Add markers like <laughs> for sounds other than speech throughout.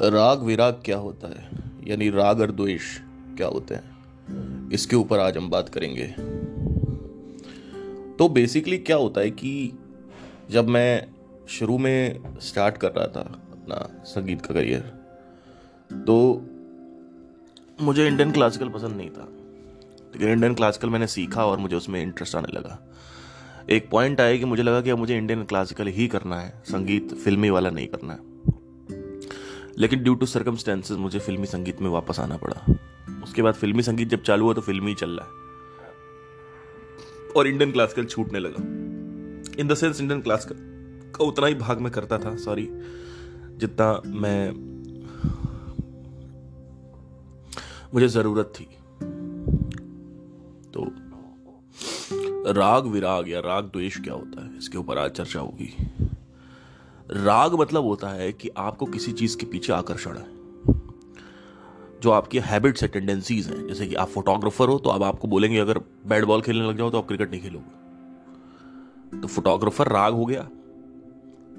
राग विराग क्या होता है? यानी राग और द्वेष क्या होते हैं? इसके ऊपर आज हम बात करेंगे। तो बेसिकली क्या होता है कि जब मैं शुरू में स्टार्ट कर रहा था अपना संगीत का करियर तो मुझे इंडियन क्लासिकल पसंद नहीं था। लेकिन इंडियन क्लासिकल मैंने सीखा और मुझे उसमें इंटरेस्ट आने लगा। एक पॉइंट आया कि मुझे लगा कि अब मुझे इंडियन क्लासिकल ही करना है, संगीत फिल्मी वाला नहीं करना है। लेकिन ड्यू टू सर्कमस्टेंसेज मुझे फिल्मी संगीत में वापस आना पड़ा। उसके बाद फिल्मी संगीत जब चालू हुआ तो फिल्मी ही चल रहा है। और इंडियन क्लासिकल छूटने लगा। In the sense Indian classical का उतना ही भाग में करता था सॉरी जितना मैं, मुझे ज़रूरत थी। तो राग विराग या राग द्वेष क्या होता है? इसके ऊपर आज चर्चा होगी। राग मतलब होता है कि आपको किसी चीज़ के पीछे आकर्षण है। जो आपकी हैबिट्स है टेंडेंसीज हैं। जैसे कि आप फोटोग्राफर हो तो अब आपको बोलेंगे, अगर बैट बॉल खेलने लग जाओ तो आप क्रिकेट नहीं खेलोगे. तो फोटोग्राफर राग हो गया।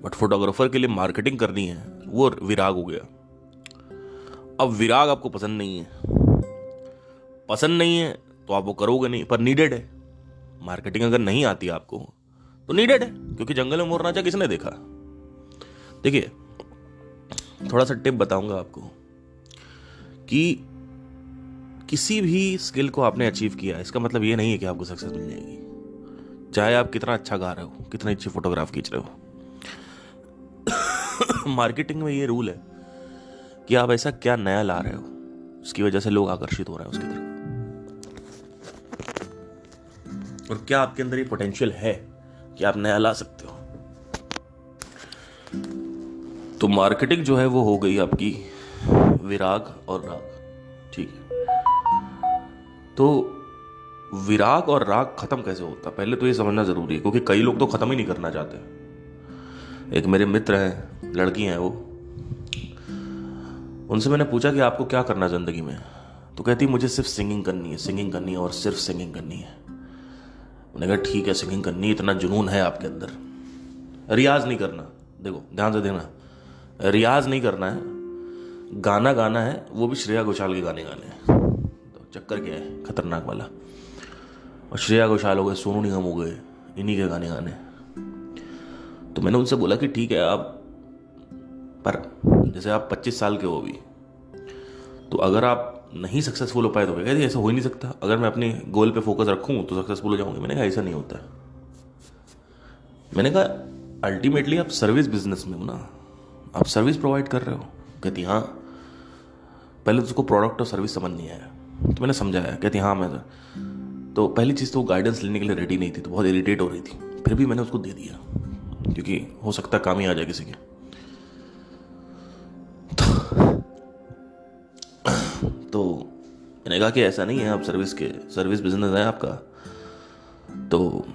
बट फोटोग्राफर के लिए मार्केटिंग करनी है, वो विराग हो गया। अब विराग आपको पसंद नहीं है। पसंद नहीं है तो आप वो करोगे नहीं, पर नीडेड है। मार्केटिंग अगर नहीं आती आपको तो नीडेड है, क्योंकि जंगल में मोरना चाह किसने देखा? देखिए, थोड़ा सा टिप बताऊँगा आपको कि किसी भी स्किल को आपने अचीव किया, इसका मतलब ये नहीं है कि आपको सक्सेस मिल जाएगी। चाहे आप कितना अच्छा गा रहे हो, कितनी अच्छी फोटोग्राफ खींच रहे हो। <coughs> मार्केटिंग में ये रूल है कि आप ऐसा क्या नया ला रहे हो, उसकी वजह से लोग आकर्षित हो रहे हैं उसकी तरफ़। और क्या आपके अंदर ये पोटेंशियल है कि आप नया ला सकते हो? तो मार्केटिंग जो है वो हो गई आपकी विराग और राग। ठीक है। तो विराग और राग खत्म कैसे होता? पहले तो ये समझना ज़रूरी है, क्योंकि कई लोग तो खत्म ही नहीं करना चाहते। एक मेरे मित्र हैं, लड़की हैं वो। उनसे मैंने पूछा कि आपको क्या करना ज़िंदगी में? तो कहती, मुझे सिर्फ़ सिंगिंग करनी है सिंगिंग करनी है और सिर्फ़ सिंगिंग करनी है। मैंने कहा, ठीक है सिंगिंग करनी इतना जुनून है आपके अंदर। रियाज नहीं करना। देखो, ध्यान से देना रियाज नहीं करना है। गाना गाना है, वो भी श्रेया घोषाल के गाने गाने हैं। तो चक्कर क्या है, खतरनाक वाला। और श्रेया घोषाल हो गए, सोनू निगम हो गए, इन्हीं के गाने गाने तो मैंने उनसे बोला कि ठीक है, आप पर जैसे आप 25 साल के हो अभी तो अगर आप नहीं सक्सेसफुल हो पाए तो कहते ऐसा हो ही नहीं सकता। अगर मैं अपने गोल पे फोकस रखूँ तो सक्सेसफुल हो जाऊँगी। मैंने कहा, ऐसा नहीं होता मैंने कहा अल्टीमेटली आप सर्विस बिज़नेस में हो ना। आप सर्विस प्रोवाइड कर रहे हो? कहती हाँ. पहले तो उसको प्रोडक्ट और सर्विस समझ नहीं आया। तो मैंने समझाया कहती हाँ मैं तो पहली चीज़ तो वो गाइडेंस लेने के लिए रेडी नहीं थी तो बहुत इरीटेट हो रही थी। फिर भी मैंने उसको दे दिया क्योंकि हो सकता काम ही आ जाए किसी के। तो, तो मैंने कहा कि ऐसा नहीं है आप सर्विस के सर्विस बिज़नेस है आपका। तो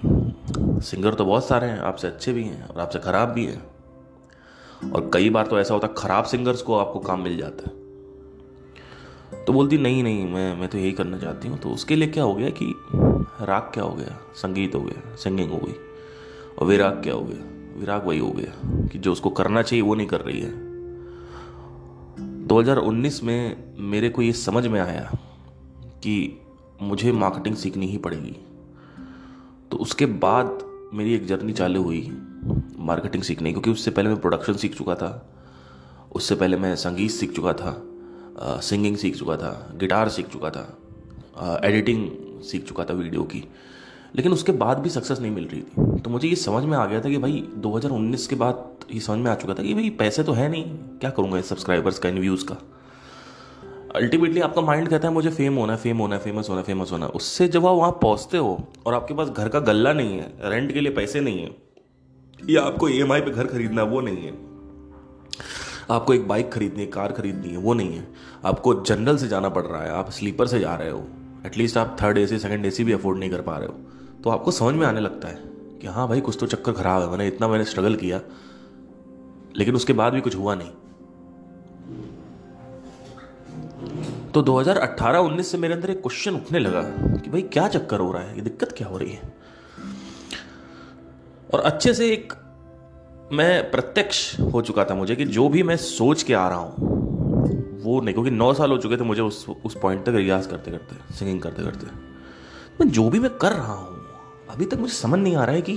सिंगर तो बहुत सारे हैं आपसे अच्छे भी हैं और आपसे ख़राब भी हैं। और कई बार तो ऐसा होता ख़राब सिंगर्स को आपको काम मिल जाता है। तो बोलती, नहीं नहीं, मैं मैं तो यही करना चाहती हूँ। तो उसके लिए क्या हो गया कि राग क्या हो गया? संगीत हो गया, सिंगिंग हो गई। और विराग क्या हो गया? विराग वही हो गया कि जो उसको करना चाहिए वो नहीं कर रही है। 2019 में मेरे को ये समझ में आया कि मुझे मार्केटिंग सीखनी ही पड़ेगी। तो उसके बाद मेरी एक जर्नी चालू हुई। मार्केटिंग सीखने क्योंकि उससे पहले मैं प्रोडक्शन सीख चुका था। उससे पहले मैं संगीत सीख चुका था सिंगिंग सीख चुका था गिटार सीख चुका था एडिटिंग सीख चुका था वीडियो की। लेकिन उसके बाद भी सक्सेस नहीं मिल रही थी। तो मुझे ये समझ में आ गया था कि भाई 2019 के बाद ये समझ में आ चुका था कि भाई, पैसे तो है नहीं, क्या करूँगा सब्सक्राइबर्स का, इन व्यूज़ का। अल्टीमेटली आपका माइंड कहता है, मुझे फेम होना है फेम होना है फ़ेमस होना है फ़ेमस होना है। उससे जब आप वहाँ पहुँचते हो और आपके पास घर का गल्ला नहीं है रेंट के लिए पैसे नहीं है या आपको ई पे घर खरीदना वो नहीं है। आपको एक बाइक खरीदनी है कार खरीदनी है, वो नहीं है। आपको जनरल से जाना पड़ रहा है, आप स्लीपर से जा रहे हो। एटलीस्ट आप थर्ड ए सी सेकेंड ए सी भी अफोर्ड नहीं कर पा रहे हो। तो आपको समझ में आने लगता है कि हाँ भाई, कुछ तो चक्कर खराब है, मैंने इतना मैंने स्ट्रगल किया। लेकिन उसके बाद भी कुछ हुआ नहीं। तो 2018-19 से मेरे अंदर एक क्वेश्चन उठने लगा कि भाई, क्या चक्कर हो रहा है? ये दिक्कत क्या हो रही है? और अच्छे से एक मैं प्रत्यक्ष हो चुका था मुझे कि जो भी मैं सोच के आ रहा हूँ, वो नहीं, क्योंकि नौ साल हो चुके थे मुझे उस उस पॉइंट तक रियाज करते करते सिंगिंग करते करते। मैं जो भी मैं कर रहा हूँ, अभी तक मुझे समझ नहीं आ रहा है कि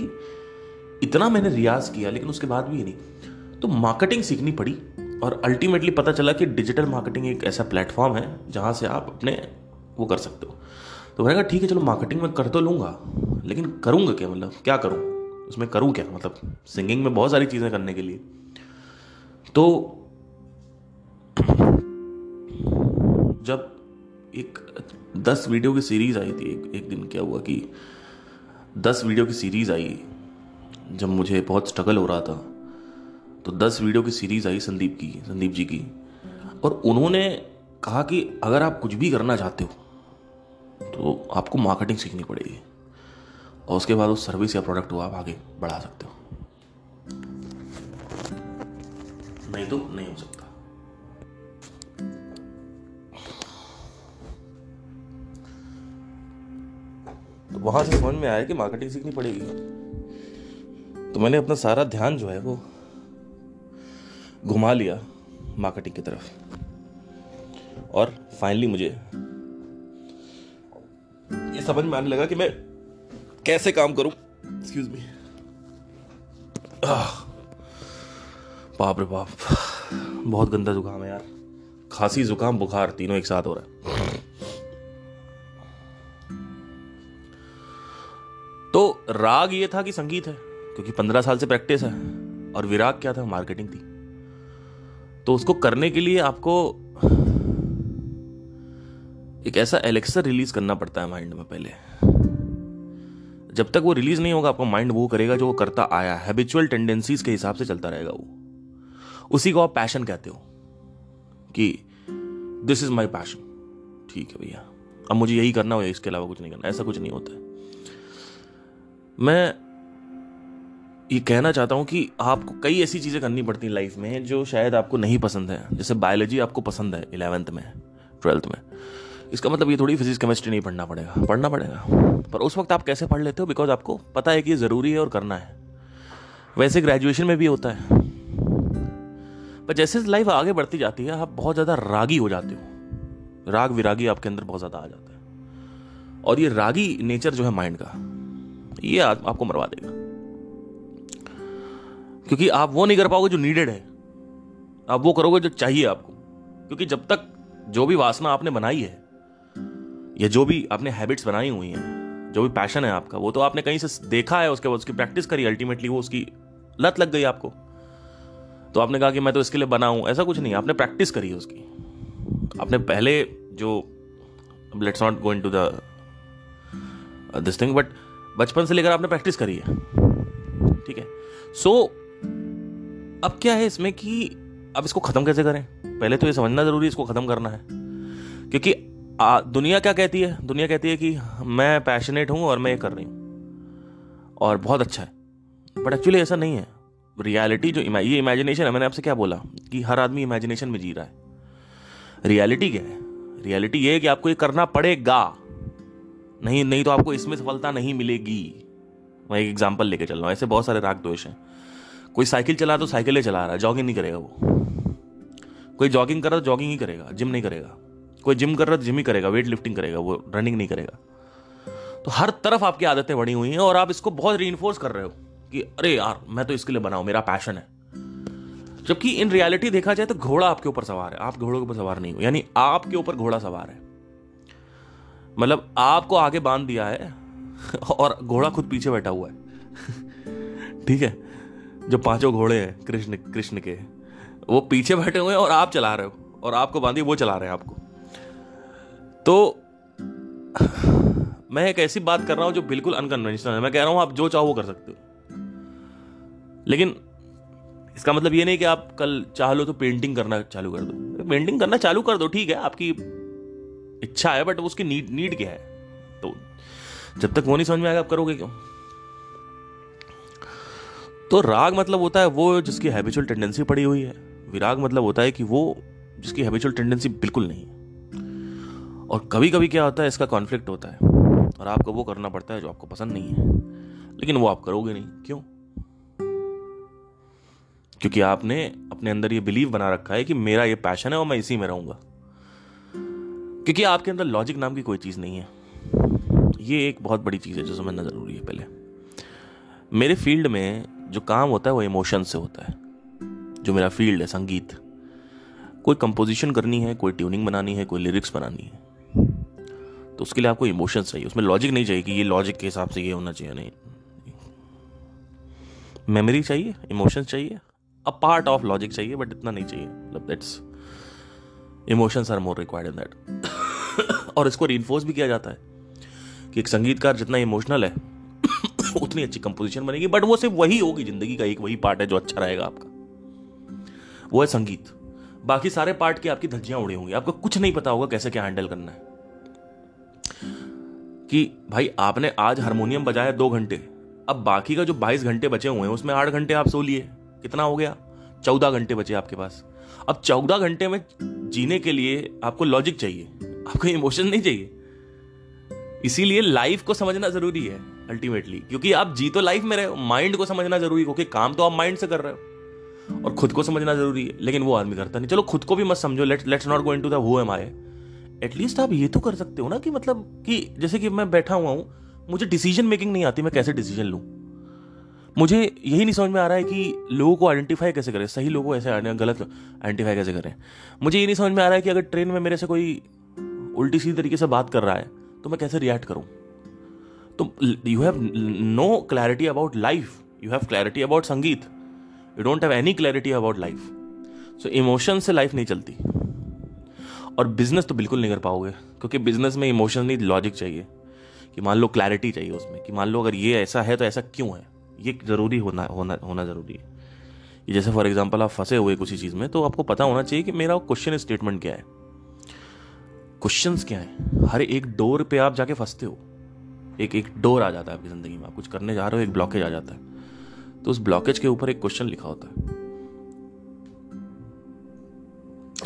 इतना मैंने रियाज किया, लेकिन उसके बाद भी नहीं। तो मार्केटिंग सीखनी पड़ी और अल्टीमेटली पता चला कि डिजिटल मार्केटिंग एक ऐसा प्लेटफॉर्म है जहाँ से आप अपने वो कर सकते हो। तो मैंने कहा, ठीक है, चलो मार्केटिंग में कर तो लूँगा, लेकिन करूँगा क्या? मतलब क्या करूँ? उसमें करूँ क्या? मतलब सिंगिंग में बहुत सारी चीज़ें करने के लिए। तो जब एक दस वीडियो की सीरीज़ आई थी एक, एक दिन क्या हुआ कि दस वीडियो की सीरीज़ आई जब मुझे बहुत स्ट्रगल हो रहा था तो दस वीडियो की सीरीज़ आई संदीप की संदीप जी की। और उन्होंने कहा कि अगर आप कुछ भी करना चाहते हो तो आपको मार्केटिंग सीखनी पड़ेगी। और उसके बाद उस सर्विस या प्रोडक्ट को आप आगे बढ़ा सकते हो। नहीं तो नहीं हो सकता। तो वहाँ से समझ में आया कि मार्केटिंग सीखनी पड़ेगी। तो मैंने अपना सारा ध्यान जो है वो घुमा लिया मार्केटिंग की तरफ़। और फाइनली मुझे ये समझ में आने लगा कि मैं कैसे काम करूँ? एक्सक्यूज मी बाप रे बाप। बहुत गंदा जुकाम है यार। खांसी जुकाम बुखार तीनों एक साथ हो रहा है। तो राग ये था कि संगीत है? क्योंकि पंद्रह साल से प्रैक्टिस है और विराग क्या था? मार्केटिंग थी। तो उसको करने के लिए आपको एक ऐसा एलेक्सर रिलीज़ करना पड़ता है माइंड में पहले। जब तक वो रिलीज़ नहीं होगा, आपका माइंड वो करेगा जो वो करता आया हैबिचुअल टेंडेंसीज के हिसाब से चलता रहेगा वो। उसी को आप पैशन कहते हो कि दिस इज़ माई पैशन ठीक है भैया। अब मुझे यही करना हो इसके अलावा कुछ नहीं करना। ऐसा कुछ नहीं होता है। मैं ये कहना चाहता हूँ कि आपको कई ऐसी चीज़ें करनी पड़ती हैं लाइफ में जो शायद आपको नहीं पसंद है। जैसे बायोलॉजी आपको पसंद है इलेवेंथ में ट्वेल्थ में। इसका मतलब ये थोड़ी फिजिक्स केमिस्ट्री नहीं पढ़ना पड़ेगा। पढ़ना पड़ेगा। पर उस वक्त आप कैसे पढ़ लेते हो? बिकॉज़ आपको पता है कि ये ज़रूरी है और करना है। वैसे ग्रेजुएशन में भी होता है। पर जैसे लाइफ आगे बढ़ती जाती है, आप बहुत ज़्यादा रागी हो जाते हो। राग विरागी आपके अंदर बहुत ज़्यादा आ जाता है। और ये रागी नेचर जो है माइंड का, ये आपको मरवा देगा। क्योंकि आप वो नहीं कर पाओगे जो नीडेड है। आप वो करोगे जो चाहिए आपको। क्योंकि जब तक जो भी वासना आपने बनाई है या जो भी आपने हैबिट्स बनाई हुई हैं जो भी पैशन है आपका वो तो आपने कहीं से देखा है उसके बाद उसकी प्रैक्टिस करी अल्टीमेटली वो उसकी लत लग गई आपको। तो आपने कहा कि मैं तो इसके लिए बनाऊँ ऐसा कुछ नहीं आपने प्रैक्टिस करी है उसकी। आपने पहले जो let's not go into the this thing but बचपन से लेकर आपने प्रैक्टिस करी है। ठीक है? सो so, अब क्या है इसमें कि अब इसको खत्म कैसे करें? पहले तो ये समझना ज़रूरी है इसको खत्म करना है। क्योंकि आ, दुनिया क्या कहती है? दुनिया कहती है कि मैं पैशनेट हूँ और मैं ये कर रही हूँ। और बहुत अच्छा है। बट एक्चुअली ऐसा नहीं है। रियलिटी जो ये इमेजिनेशन है मैंने आपसे क्या बोला? कि हर आदमी इमेजिनेशन में जी रहा है। रियलिटी क्या है? रियलिटी ये है कि आपको ये करना पड़ेगा। नहीं नहीं तो आपको इसमें सफलता नहीं मिलेगी। मैं एक एग्ज़ाम्पल लेके चल रहा हूँ। ऐसे बहुत सारे राग दोष हैं। कोई साइकिल चला तो साइकिल ही चला रहा है। जॉगिंग नहीं करेगा वो। कोई जॉगिंग कर रहा तो जॉगिंग ही करेगा। जिम नहीं करेगा। कोई जिम कर रहा तो जिम ही करेगा वेट लिफ्टिंग करेगा, वो रनिंग नहीं करेगा। तो हर तरफ़ आपकी आदतें बढ़ी हुई हैं और आप इसको बहुत री कर रहे हो कि, अरे यार, मैं तो इसके लिए बनाऊ मेरा पैशन है। जबकि इन रियलिटी देखा जाए तो घोड़ा आपके ऊपर सवार है, आप घोड़ों के ऊपर सवार नहीं हो, यानी आपके ऊपर घोड़ा सवार है। मतलब आपको आगे बाँध दिया है <laughs> और घोड़ा खुद पीछे बैठा हुआ है। <laughs> ठीक है? जो पाँचों घोड़े हैं, कृष्ण कृष्ण के, वो पीछे बैठे हुए हैं और आप चला रहे हो, और आपको बांधिए वो चला रहे हैं आपको। तो मैं एक ऐसी बात कर रहा हूँ जो बिल्कुल अनकन्वेंशनल है। मैं कह रहा हूँ, आप जो चाहो वो कर सकते हो। लेकिन इसका मतलब ये नहीं कि आप कल चाह लो तो पेंटिंग करना चालू कर दो। पेंटिंग करना चालू कर दो, ठीक है, आपकी इच्छा है बट उसकी नीड नीड क्या है? तो जब तक वो नहीं समझ में आएगा, आप करोगे क्यों? तो राग मतलब होता है वो जिसकी हैबिचुअल टेंडेंसी पड़ी हुई है। विराग मतलब होता है कि वो जिसकी हैबिचुअल टेंडेंसी बिल्कुल नहीं है। और कभी कभी क्या होता है, इसका कॉन्फ्लिक्ट होता है। और आपको वो करना पड़ता है जो आपको पसंद नहीं है। लेकिन वो आप करोगे नहीं। क्यों? क्योंकि आपने अपने अंदर ये बिलीव बना रखा है कि मेरा ये पैशन है और मैं इसी में रहूँगा। क्योंकि आपके अंदर लॉजिक नाम की कोई चीज़ नहीं है। ये एक बहुत बड़ी चीज़ है जो समझना ज़रूरी है पहले। मेरे फ़ील्ड में जो काम होता है, वो इमोशन से होता है। जो मेरा फ़ील्ड है, संगीत। कोई कंपोजिशन करनी है, कोई ट्यूनिंग बनानी है, कोई लिरिक्स बनानी है। तो उसके लिए आपको इमोशंस चाहिए। उसमें लॉजिक नहीं चाहिए कि ये लॉजिक के हिसाब से ये होना चाहिए नहीं। मेमोरी चाहिए इमोशंस चाहिए अ पार्ट ऑफ़ लॉजिक चाहिए बट इतना नहीं चाहिए। मतलब that's emotions are more required in that और इसको रिइंफोर्स भी किया जाता है कि एक संगीतकार जितना इमोशनल है, <coughs> उतनी अच्छी कंपोजिशन बनेगी बट वो सिर्फ़ वही होगी ज़िंदगी का, एक वही पार्ट है जो अच्छा रहेगा आपका। वो है संगीत। बाकी सारे पार्ट की आपकी धज्जियाँ उड़ी होंगी। आपको कुछ नहीं पता होगा कैसे क्या हैंडल करना है। कि भाई आपने आज हारमोनियम बजाया दो घंटे। अब बाकी का जो बाईस घंटे बचे हुए हैं, उसमें आठ घंटे आप सो लिए। कितना हो गया? चौदह घंटे बचे आपके पास। अब चौदह घंटे में जीने के लिए आपको लॉजिक चाहिए। आपको इमोशन नहीं चाहिए। इसीलिए लाइफ को समझना ज़रूरी है अल्टीमेटली क्योंकि आप जी तो लाइफ में रहे हो माइंड को समझना ज़रूरी है, क्योंकि काम तो आप माइंड से कर रहे हो। और खुद को समझना ज़रूरी है, लेकिन वो आदमी करता नहीं। चलो, खुद को भी मत समझो let let's not go into the who am I at least आप ये तो कर सकते हो ना कि मतलब कि जैसे कि मैं बैठा हुआ हूँ, मुझे डिसीज़न मेकिंग नहीं आती, मैं कैसे डिसीज़न लूँ? मुझे यही नहीं समझ में आ रहा है कि लोगों को आइडेंटिफाई कैसे करें, सही लोगों को ऐसे गलत आइडेंटिफाई कैसे करें? मुझे ये नहीं समझ में आ रहा है कि अगर ट्रेन में मेरे से कोई उल्टी सीधी तरीके से बात कर रहा है तो मैं कैसे रिएक्ट करूँ? तो you have no clarity about life you have clarity about sangeet. You don't have any clarity about life so emotion से लाइफ नहीं चलती. और बिज़नेस तो बिल्कुल नहीं कर पाओगे, क्योंकि बिज़नेस में इमोशन नहीं लॉजिक चाहिए। कि मान लो क्लैरिटी चाहिए उसमें, कि मान लो अगर ये ऐसा है तो ऐसा क्यों है? ये ज़रूरी होना होना होना ज़रूरी है। ये जैसे फॉर एग्ज़ाम्पल आप फंसे हुए किसी चीज़ में तो आपको पता होना चाहिए कि मेरा क्वेश्चन स्टेटमेंट क्या है। क्वेश्चंस क्या है? हर एक डोर पे आप जाके फंसते हो। एक एक डोर आ जाता है आपकी ज़िंदगी में। आप कुछ करने जा रहे हो, एक ब्लॉकेज आ जाता है। तो उस ब्लॉकेज के ऊपर एक क्वेश्चन लिखा होता है।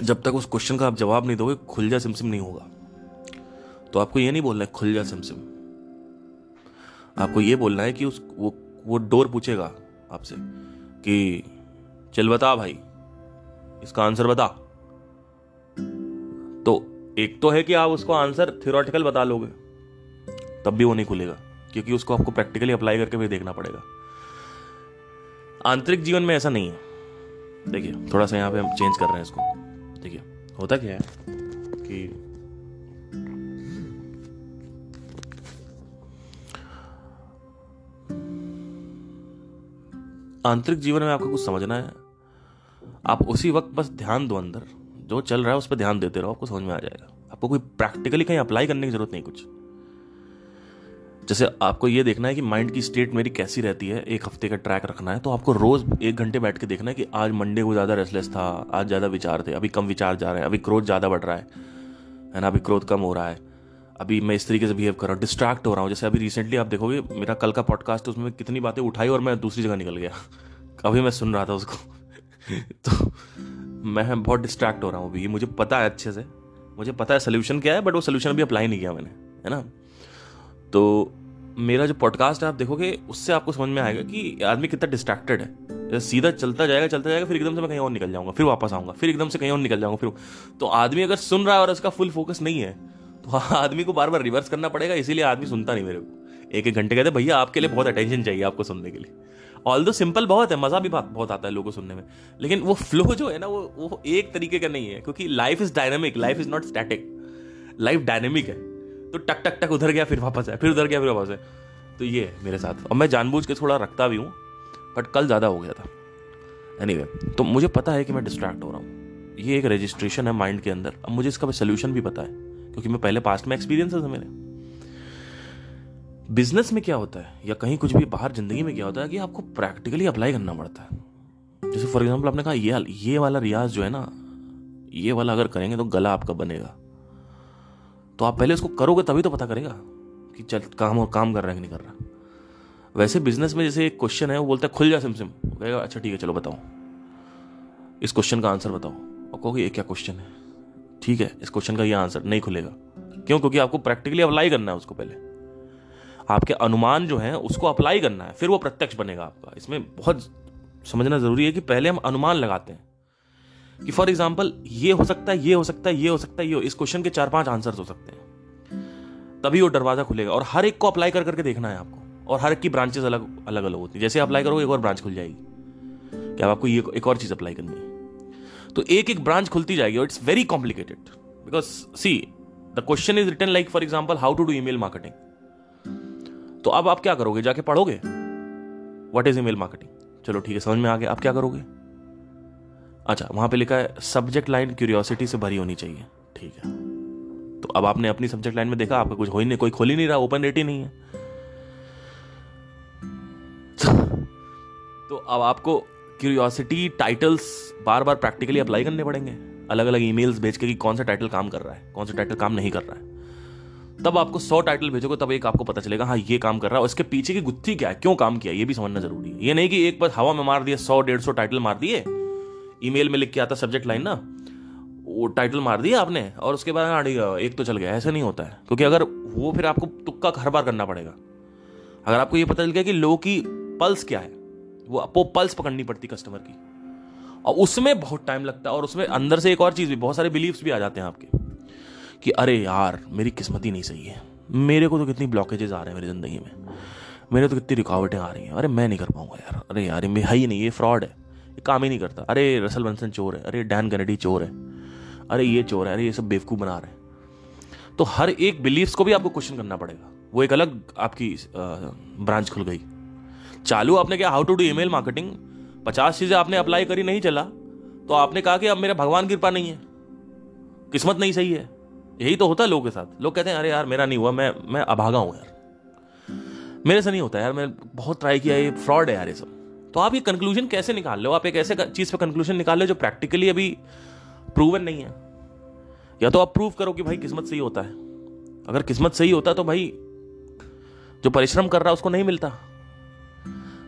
जब तक उस क्वेश्चन का आप जवाब नहीं दोगे, खुल जा सिमसिम नहीं होगा। तो आपको ये नहीं बोलना है, खुल जा सिमसिम। आपको ये बोलना है कि उस, वो वो डोर पूछेगा आपसे कि, चल बता भाई, इसका आंसर बता। तो एक तो है कि आप उसको आंसर थियोरटिकल बता लोगे, तब भी वो नहीं खुलेगा, क्योंकि उसको आपको प्रैक्टिकली अप्लाई करके भी देखना पड़ेगा। आंतरिक जीवन में ऐसा नहीं है। देखिए, थोड़ा सा यहाँ पे हम चेंज कर रहे हैं इसको। देखिए, होता क्या है कि आंतरिक जीवन में आपको कुछ समझना है। आप उसी वक्त बस ध्यान दो अंदर। जो चल रहा है उस पर ध्यान देते रहो, आपको समझ में आ जाएगा। आपको कोई प्रैक्टिकली कहीं अप्लाई करने की ज़रूरत नहीं कुछ। जैसे आपको ये देखना है कि माइंड की स्टेट मेरी कैसी रहती है, एक हफ़्ते का ट्रैक रखना है तो आपको रोज एक घंटे बैठ के देखना है कि आज मंडे को ज़्यादा रेस्टलेस था, आज ज़्यादा विचार थे, अभी कम विचार जा रहे हैं, अभी क्रोध ज़्यादा बढ़ रहा है है ना? अभी क्रोध कम हो रहा है। अभी मैं इस तरीके से बिहेव कर रहा हूँ डिस्ट्रैक्ट हो रहा हूँ। जैसे अभी रिसेंटली आप देखोगे, मेरा कल का पॉडकास्ट उसमें कितनी बातें उठाई और मैं दूसरी जगह निकल गया। <laughs> अभी मैं सुन रहा था उसको। <laughs> तो मैं बहुत डिस्ट्रैक्ट हो रहा हूँ अभी। मुझे पता है अच्छे से। मुझे पता है सोल्यूशन क्या है बट वो सोल्यूशन अभी अप्लाई नहीं किया मैंने, है ना? तो मेरा जो पॉडकास्ट है, आप देखोगे, उससे आपको समझ में आएगा कि आदमी कितना डिस्ट्रैक्टेड है। सीधा चलता जाएगा चलता जाएगा, फिर एकदम से मैं कहीं और निकल जाऊँगा, फिर वापस आऊँगा, फिर एकदम से कहीं और निकल जाऊँगा, फिर तो आदमी अगर सुन रहा है और उसका फुल फोकस नहीं है तो <laughs> आदमी को बार बार रिवर्स करना पड़ेगा, इसीलिए आदमी सुनता नहीं मेरे को। एक एक घंटे कहते भैया, आपके लिए बहुत अटेंशन चाहिए आपको सुनने के लिए। ऑल दो सिंपल बहुत है, मज़ा भी बहुत आता है लोगों को सुनने में। लेकिन वो फ्लो जो है ना, वो वो एक तरीके का नहीं है, क्योंकि life is dynamic life is not static life dynamic है। तो टक टक टक उधर गया फिर वापस है फिर उधर गया फिर वापस है तो ये है मेरे साथ। और मैं जानबूझ के थोड़ा रखता भी हूँ बट कल ज़्यादा हो गया था। एनी anyway, तो मुझे पता है कि मैं डिस्ट्रैक्ट हो रहा हूँ। ये एक रजिस्ट्रेशन है माइंड के अंदर। अब मुझे इसका सोल्यूशन भी पता है क्योंकि मैं पहले पास्ट में एक्सपीरियंस है मेरे। बिज़नेस में क्या होता है या कहीं कुछ भी बाहर ज़िंदगी में क्या होता है कि आपको प्रैक्टिकली अप्लाई करना पड़ता है। जैसे फॉर एग्ज़ाम्पल आपने कहा ये ये वाला रियाज जो है ना ये वाला अगर करेंगे तो गला आपका बनेगा। तो आप पहले उसको करोगे तभी तो पता करेगा कि चल, काम और काम कर रहा है कि नहीं कर रहा। वैसे बिज़नेस में जैसे एक क्वेश्चन है, वो बोलता है, खुल जा सिम सिम कहेगा अच्छा ठीक है, चलो बताओ। इस क्वेश्चन का आंसर बताओ। और कहोगे, ये क्या क्वेश्चन है? ठीक है, इस क्वेश्चन का ये आंसर नहीं खुलेगा। क्यों? क्योंकि आपको प्रैक्टिकली अप्लाई करना है उसको पहले। आपके अनुमान जो है, उसको अप्लाई करना है, फिर वो प्रत्यक्ष बनेगा आपका। इसमें बहुत समझना ज़रूरी है कि पहले हम अनुमान लगाते हैं। कि फॉर एग्ज़ाम्पल ये हो सकता है, ये हो सकता है, ये हो सकता है, ये हो, इस क्वेश्चन के चार पाँच आंसर हो सकते हैं। तभी वो दरवाज़ा खुलेगा और हर एक को अप्लाई कर करके देखना है आपको और हर एक की ब्रांचेस अलग अलग अलग होती है। जैसे अप्लाई करोगे, एक और ब्रांच खुल जाएगी। क्या आपको ये, एक और चीज़ अप्लाई करनी है। तो एक एक ब्रांच खुलती जाएगी और it's very complicated because see the question is return like for example how to do email marketing तो अब आप क्या करोगे? जाके पढ़ोगे? वट इज़ ईमेल मार्केटिंग चलो ठीक है, समझ में आ गया। आप क्या करोगे? अच्छा वहाँ पे लिखा है सब्जेक्ट लाइन क्यूरियोसिटी से भरी होनी चाहिए। ठीक है। तो अब आपने अपनी सब्जेक्ट लाइन में देखा, आपका कुछ हो ही नहीं, कोई खोल ही नहीं रहा ओपन रेट ही नहीं है। <laughs> तो अब आपको क्यूरियोसिटी टाइटल्स बार बार प्रैक्टिकली अप्लाई करने पड़ेंगे। अलग अलग ईमेल्स भेज के कि कौन सा टाइटल काम कर रहा है, कौन सा टाइटल काम नहीं कर रहा है। तब आपको सौ टाइटल भेजोगे, तब एक आपको पता चलेगा हाँ ये काम कर रहा है, और इसके पीछे की गुत्थी क्या है, क्यों काम किया ये भी समझना ज़रूरी है। ये नहीं कि एक बार हवा में मार दिया, सौ, डेढ़ सौ टाइटल मार दिए ईमेल में लिख के आता सब्जेक्ट लाइन ना, वो टाइटल मार दिया आपने और उसके बाद हाँ एक तो चल गया, ऐसा नहीं होता है। क्योंकि अगर वो फिर आपको तुक्का हर बार करना पड़ेगा। अगर आपको ये पता चल गया कि लो की पल्स क्या है, वो आपको पल्स पकड़नी पड़ती कस्टमर की। और उसमें बहुत टाइम लगता है और उसमें अंदर से एक और चीज़ भी, बहुत सारे बिलीव्स भी आ जाते हैं आपके, कि अरे यार, मेरी किस्मत ही नहीं सही है। मेरे को तो कितनी ब्लॉकेजेस आ रहे हैं मेरी ज़िंदगी में। मेरे तो कितनी रुकावटें आ रही हैं। अरे मैं नहीं कर पाऊँगा यार। अरे यार है ही नहीं, ये फ्रॉड है। काम ही नहीं करता। अरे, रसल बंसन चोर है। अरे, डैन कनेडी चोर है। अरे, ये चोर है। अरे, ये सब बेवकूफ़ बना रहे हैं। तो हर एक बिलीव्स को भी आपको क्वेश्चन करना पड़ेगा। वो एक अलग आपकी ब्रांच खुल गई। चालू, आपने क्या how to do email marketing पचास चीज़ें आपने अप्लाई करी, नहीं चला। तो आपने कहा कि अब मेरा भगवान कृपा नहीं है। किस्मत नहीं सही है। यही तो होता है लोगों के साथ। लोग कहते हैं, अरे यार, मेरा नहीं हुआ। मैं मैं अभागा हूँ यार। मेरे से नहीं होता यार। मैं बहुत ट्राई किया, ये फ्रॉड है यार ये सब। तो आप ये कंक्लूजन कैसे निकाल लो आप एक ऐसे चीज़ पे कंक्लूजन निकाल लो जो प्रैक्टिकली अभी प्रूवन नहीं है? या तो आप प्रूव करो कि भाई किस्मत सही होता है। अगर किस्मत सही होता तो भाई जो परिश्रम कर रहा है उसको नहीं मिलता।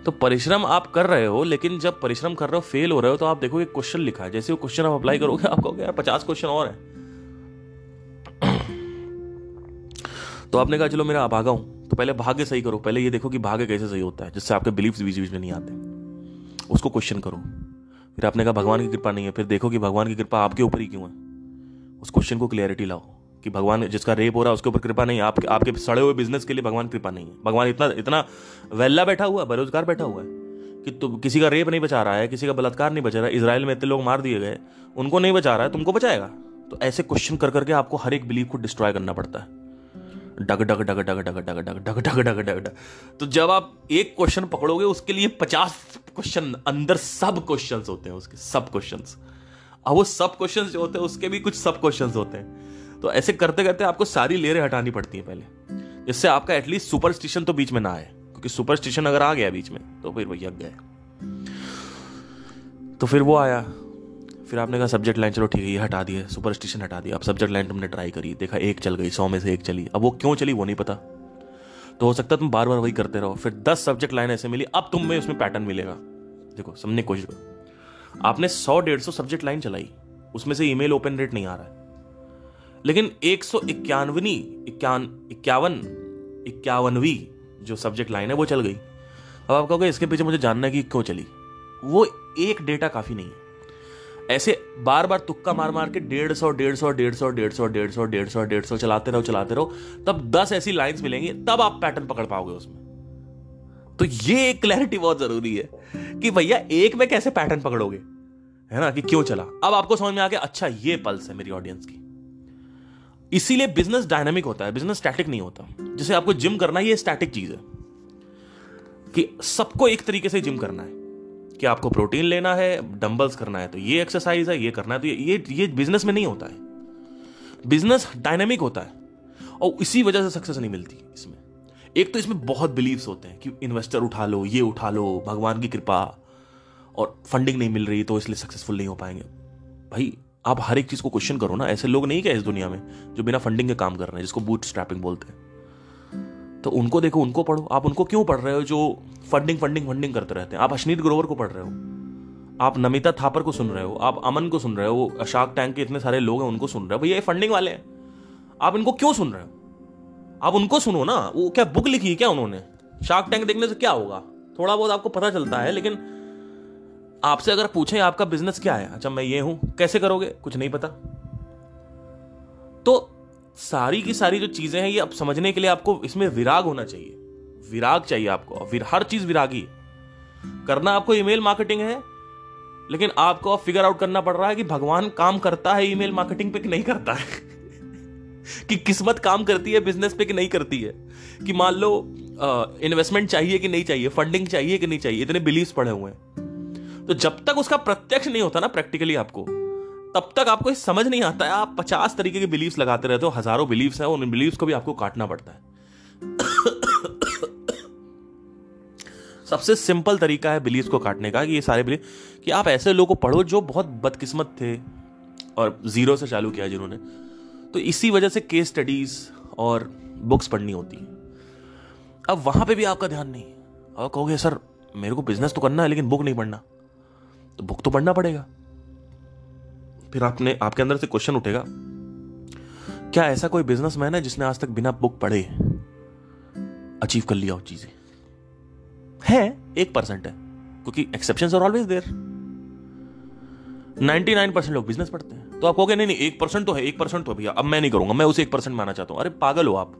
तो परिश्रम आप कर रहे हो, लेकिन जब परिश्रम कर रहे हो फेल हो रहे हो तो आप देखोगे क्वेश्चन लिखा है। जैसे वो क्वेश्चन आप अप्लाई करोगे आप कहोगे, यार, पचास क्वेश्चन और है। तो आपने कहा, चलो मेरा भागा हूँ। तो पहले भाग्य सही करो। पहले ये देखो कि भाग्य कैसे सही होता है, जिससे आपके बिलीफ बीच बीच में नहीं आते। उसको क्वेश्चन करो। फिर आपने कहा, भगवान की कृपा नहीं है। फिर देखो कि भगवान की कृपा आपके ऊपर ही क्यों है? उस क्वेश्चन को क्लियरिटी लाओ कि भगवान जिसका रेप हो रहा है, उसके ऊपर कृपा नहीं आपके आपके सड़े हुए बिज़नेस के लिए भगवान कृपा नहीं है। भगवान इतना इतना वेल्ला बैठा हुआ है, बेरोजगार बैठा हुआ है कि तुम किसी का रेप नहीं बचा रहा है, किसी का बलात्कार नहीं बचा रहा है इसराइल में इतने लोग मार दिए गए, उनको नहीं बचा रहा है, तुमको बचाएगा। तो ऐसे क्वेश्चन कर करके आपको हर एक बिलीव को डिस्ट्रॉय करना पड़ता है। डग डग डग डग डग डग डग डग डग डग डग डग तो जब आप एक क्वेश्चन पकड़ोगे उसके लिए पचास क्वेश्चन अंदर सब क्वेश्चंस होते हैं उसके सब क्वेश्चंस अब वो सब क्वेश्चंस जो होते हैं उसके भी कुछ सब क्वेश्चंस होते हैं तो ऐसे करते करते आपको सारी लेयरें हटानी पड़ती हैं पहले जिससे आपका एटलीस्ट सुपरस्टिशन तो बीच में ना आए क्योंकि सुपरस्टिशन अगर आ गया बीच में तो फिर यज्ञ गए तो फिर वो आया फिर आपने कहा सब्जेक्ट लाइन चलो ठीक है, ये हटा दिए सुपरस्टिशन हटा दिया। अब सब्जेक्ट लाइन तुमने ट्राई करी, देखा एक चल गई, सौ में से एक चली। अब वो क्यों चली, वो नहीं पता। तो हो सकता है तुम बार बार वही करते रहो। फिर दस सब्जेक्ट लाइन ऐसे मिली, अब तुम्हें उसमें पैटर्न मिलेगा। देखो की कोशिश करो। आपने सौ, डेढ़ सौ सब्जेक्ट लाइन चलाई। उसमें से ईमेल ओपन रेट नहीं आ रहा है। लेकिन एक सौ इक्यानवी इक्यावन इक्यावन, इक्यावनवी जो सब्जेक्ट लाइन है, वो चल गई। अब आप कहोगे, इसके पीछे मुझे जानना है कि क्यों चली। वो एक डेटा काफ़ी नहीं है। ऐसे बार बार तुक्का मार मार के डेढ़ सौ डेढ़ सौ डेढ़ सौ डेढ़ सौ डेढ़ सौ डेढ़ सौ डेढ़ सौ चलाते रहो चलाते रहो, तब दस ऐसी लाइंस मिलेंगी, तब आप पैटर्न पकड़ पाओगे उसमें। तो ये क्लैरिटी बहुत ज़रूरी है कि भैया एक में कैसे पैटर्न पकड़ोगे? है ना, कि क्यों चला? अब आपको समझ में आ गया अच्छा ये पल्स है मेरी ऑडियंस की। इसीलिए बिज़नेस डायनामिक होता है बिज़नेस स्टैटिक नहीं होता। जैसे आपको जिम करना, ये स्टैटिक चीज़ है। कि सबको एक तरीके से जिम करना है। कि आपको प्रोटीन लेना है डंबल्स करना है तो ये एक्सरसाइज है ये करना है तो ये ये, ये बिज़नेस में नहीं होता है। बिज़नेस डायनेमिक होता है और इसी वजह से सक्सेस नहीं मिलती इसमें। एक तो इसमें बहुत बिलीव्स होते हैं कि इन्वेस्टर उठा लो ये उठा लो भगवान की कृपा और फंडिंग नहीं मिल रही तो इसलिए सक्सेसफुल नहीं हो पाएँगे। भाई आप हर एक चीज़ को क्वेश्चन करो ना ऐसे लोग नहीं क्या इस दुनिया में जो बिना फंडिंग के काम कर रहे हैं जिसको बूट स्ट्रैपिंग बोलते हैं? तो उनको देखो, उनको पढ़ो। आप उनको क्यों पढ़ रहे हो जो फंडिंग फंडिंग फंडिंग करते रहते हैं? आप अश्नीत ग्रोवर को पढ़ रहे हो। आप नमिता थापर को सुन रहे हो। आप अमन को सुन रहे हो। शार्क टैंक के इतने सारे लोग हैं, उनको सुन रहे हो। भैया, ये फंडिंग वाले हैं। आप इनको क्यों सुन रहे हो? आप उनको सुनो ना। वो क्या बुक लिखी है क्या उन्होंने? शार्क टैंक देखने से क्या होगा? थोड़ा बहुत आपको पता चलता है, लेकिन आपसे अगर पूछें, आपका बिज़नेस क्या है? अच्छा मैं ये हूँ। कैसे करोगे? कुछ नहीं पता। तो सारी की सारी जो चीज़ें हैं, ये अब समझने के लिए आपको इसमें विराग होना चाहिए। विराग चाहिए आपको। हर चीज़ विरागी। करना आपको ईमेल मार्केटिंग है, लेकिन आपको अब फिगर आउट करना पड़ रहा है कि भगवान काम करता है ईमेल मार्केटिंग पे कि नहीं करता है? <laughs> कि किस्मत काम करती है बिज़नेस पे कि नहीं करती है? कि मान लो इन्वेस्टमेंट चाहिए कि नहीं चाहिए फंडिंग चाहिए कि नहीं चाहिए, इतने बिलीव पड़े हुए हैं। तो जब तक उसका प्रत्यक्ष नहीं होता ना प्रैक्टिकली आपको तब तक आपको समझ नहीं आता है, आप पचास तरीके के बिलीव्स लगाते रहते हो, हज़ारों बिलीव्स हैं, उन बिलीव्स को भी आपको काटना पड़ता है। सबसे सिंपल तरीका है बिलीव्स को काटने का, कि ये सारे बिलीव कि आप ऐसे लोगों को पढ़ो जो बहुत बदकिस्मत थे और ज़ीरो से चालू किया जिन्होंने। तो इसी वजह से केस स्टडीज़ और बुक्स पढ़नी होती है। अब वहाँ पे भी आपका ध्यान नहीं और कहोगे, सर, मेरे को बिज़नेस तो करना है, लेकिन बुक नहीं पढ़ना। तो बुक तो पढ़ना पड़ेगा। फिर आपने, आपके अंदर से क्वेश्चन उठेगा, क्या ऐसा कोई बिजनेसमैन है जिसने आज तक बिना बुक पढ़े अचीव कर लिया हो चीज़ें? है, एक परसेंट है, क्योंकि exception are always there ninety nine percent लोग बिज़नेस पढ़ते हैं। तो आप कहोगे, नहीं नहीं, एक परसेंट तो है, एक परसेंट तो भैया, अब मैं नहीं करूँगा, मैं उसे एक परसेंट माना चाहता हूँ। अरे, पागल हो आप।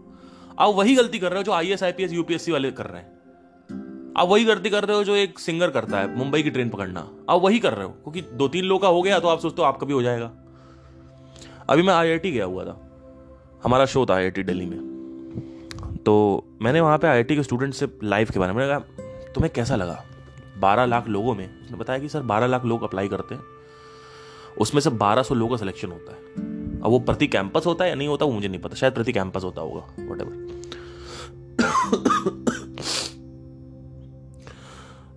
आप वही गलती कर रहे हो जो आई एस आईपीएस यूपीएससी वाले कर रहे हैं। आप वही गलती कर रहे हो जो एक सिंगर करता है, मुंबई की ट्रेन पकड़ना। आप वही कर रहे हो, क्योंकि दो तीन लोग का हो गया तो आप सोचते हो आपका भी हो जाएगा। अभी मैं आईआईटी गया हुआ था, हमारा शो था आईआईटी दिल्ली में। तो मैंने वहाँ पे आईआईटी के स्टूडेंट से लाइव के बारे में कहा, तुम्हें कैसा लगा? बारह लाख लोगों में, उसने बताया कि सर बारह लाख लोग अप्लाई करते हैं, उसमें से बारह सौ लोगों का सिलेक्शन होता है। अब वो प्रति कैंपस होता है या नहीं होता, वो मुझे नहीं पता, शायद प्रति कैंपस होता होगा वट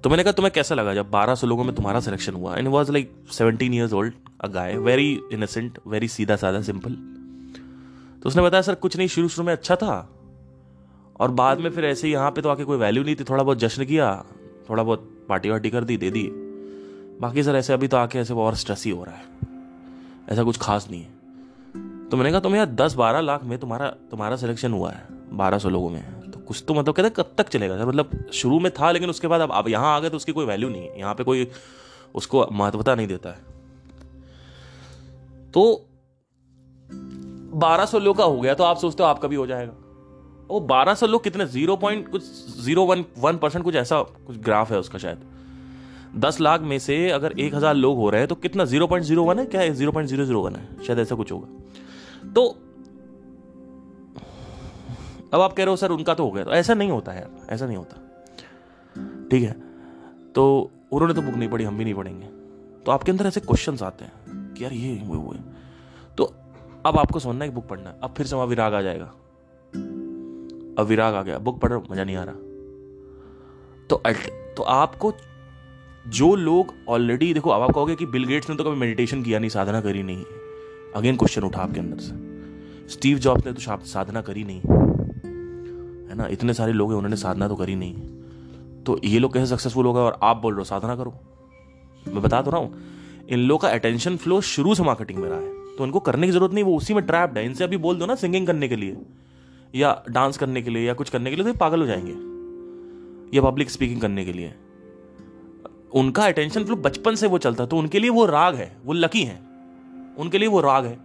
तो मैंने कहा, तुम्हें कैसा लगा जब 1200 लोगों में तुम्हारा सिलेक्शन हुआ? And was like 17 years old a guy very innocent very सीधा साधा सिंपल तो उसने बताया, सर, कुछ नहीं शुरू शुरू में अच्छा था. और बाद में फिर ऐसे यहाँ पे तो आके कोई वैल्यू नहीं थी थोड़ा बहुत जश्न किया थोड़ा बहुत पार्टी वार्टी कर दी, दे दी। बाकी सर, ऐसे अभी तो आके ऐसे और स्ट्रेस ही हो रहा है। ऐसा कुछ खास नहीं है। तो मैंने कहा, तुम्हें यार, दस बारह लाख में तुम्हारा तुम्हारा सिलेक्शन हुआ है, बारह सौ लोगों में। कुछ तो मतलब कहते कब तक चलेगा सर? मतलब शुरू में था, लेकिन उसके बाद अब आप यहाँ आ गए तो उसकी कोई वैल्यू नहीं है। यहाँ पे कोई उसको महत्वता नहीं देता है। तो बारह सौ लोग का हो गया तो आप सोचते हो आपका भी हो जाएगा। वो बारह सौ लोग कितने? ज़ीरो पॉइंट कुछ ज़ीरो वन वन परसेंट कुछ ऐसा कुछ ग्राफ है उसका शायद। दस लाख में से अगर एक हज़ार लोग हो रहे हैं तो कितना? ज़ीरो पॉइंट ज़ीरो वन है क्या? Zero point zero zero one है। शायद ऐसा कुछ होगा। तो अब आप कह रहे हो, सर, उनका तो हो गया। तो ऐसा नहीं होता यार, ऐसा नहीं होता। ठीक है तो उन्होंने तो बुक नहीं पढ़ी, हम भी नहीं पढ़ेंगे। तो आपके अंदर ऐसे क्वेश्चन आते हैं कि यार ये वो वो है। तो अब आपको समझना है बुक पढ़ना है। अब फिर से वहाँ विराग आ जाएगा। अब विराग आ गया। बुक पढ़ रहा मज़ा नहीं आ रहा। तो अल्ट तो आपको जो लोग ऑलरेडी देखो, अब आप कहोगे कि बिल गेट्स ने तो कभी मेडिटेशन किया नहीं, साधना करी नहीं। अगेन क्वेश्चन उठा आपके अंदर से। स्टीव जॉब्स ने तो साधना करी नहीं। है ना? इतने सारे लोग हैं, उन्होंने साधना तो करी नहीं तो ये लोग कैसे सक्सेसफुल हो गए और आप बोल रहे हो, साधना करो। मैं बता तो रहा हूँ, इन लोग का अटेंशन फ्लो शुरू से मार्केटिंग में रहा है। तो इनको करने की ज़रूरत नहीं, वो उसी में ट्रैप्ड है। इनसे अभी बोल दो ना सिंगिंग करने के लिए, या डांस करने के लिए, या कुछ करने के लिए तो पागल हो जाएँगे। या पब्लिक स्पीकिंग करने के लिए। उनका अटेंशन फ्लो बचपन से वो चलता तो उनके लिए वो राग है, वो लकी है। उनके लिए वो राग है।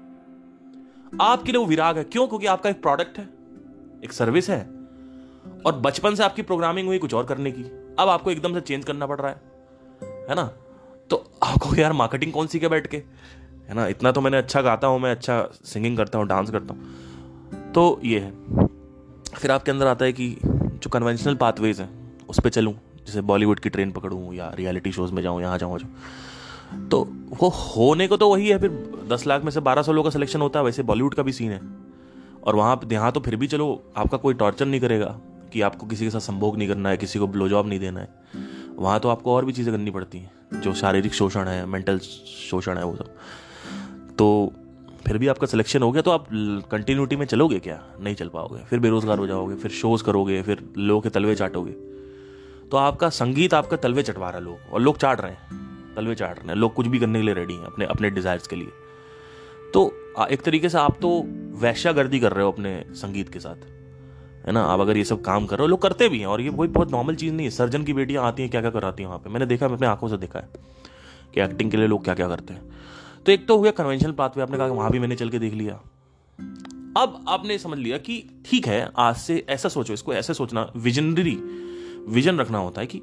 आपके लिए वो विराग है। क्यों? क्योंकि आपका एक प्रोडक्ट है, एक सर्विस है। और बचपन से आपकी प्रोग्रामिंग हुई कुछ और करने की। अब आपको एकदम से चेंज करना पड़ रहा है। है ना? तो आपको यार मार्केटिंग कौन सी के बैठ के? है ना? इतना तो मैंने अच्छा गाता हूँ, मैं अच्छा सिंगिंग करता हूँ डांस करता हूँ। तो ये है। फिर आपके अंदर आता है कि जो कन्वेंशनल पाथवेज हैं, उस पर चलूँ। जैसे बॉलीवुड की ट्रेन पकड़ूँ या रियलिटी शोज़ में जाऊँ, यहाँ जाऊँ तो वो होने को तो वही है, फिर दस लाख में से बारह सौ लोग का सिलेक्शन होता है, वैसे बॉलीवुड का भी सीन है। और वहाँ, यहाँ तो फिर भी चलो, आपका कोई टॉर्चर नहीं करेगा। कि आपको किसी के साथ संभोग नहीं करना है, किसी को ब्लो जॉब नहीं देना है, वहाँ तो आपको और भी चीज़ें करनी पड़ती हैं, जो शारीरिक शोषण है मेंटल शोषण है वो सब। तो फिर भी आपका सिलेक्शन हो गया तो आप कंटिन्यूटी में चलोगे क्या? नहीं चल पाओगे, फिर बेरोजगार हो जाओगे, फिर शोज़ करोगे, फिर लोगों के तलवे चाटोगे। तो आपका संगीत आपका तलवे चटवा रहा है लोग, और लोग चाट रहे हैं, तलवे चाट रहे हैं, लोग कुछ भी करने के लिए रेडी हैं अपने अपने डिजायर्स के लिए। तो एक तरीके से आप तो वैश्यागर्दी कर रहे हो अपने संगीत के साथ। है ना? आप अगर ये सब काम कर लोग करते भी हैं और ये कोई बहुत नॉर्मल चीज़ नहीं है। सर्जन की बेटियाँ आती हैं क्या क्या कराती हैं वहाँ पे? मैंने देखा मैं अपने आँखों से देखा है कि एक्टिंग के लिए लोग क्या क्या करते हैं। तो एक तो हुआ कन्वेंशनल पाथवे आपने कहा वहाँ भी मैंने चल के देख लिया। अब आपने समझ लिया कि ठीक है, आज से ऐसा सोचो, इसको ऐसे सोचना विजनरी विजन रखना होता है कि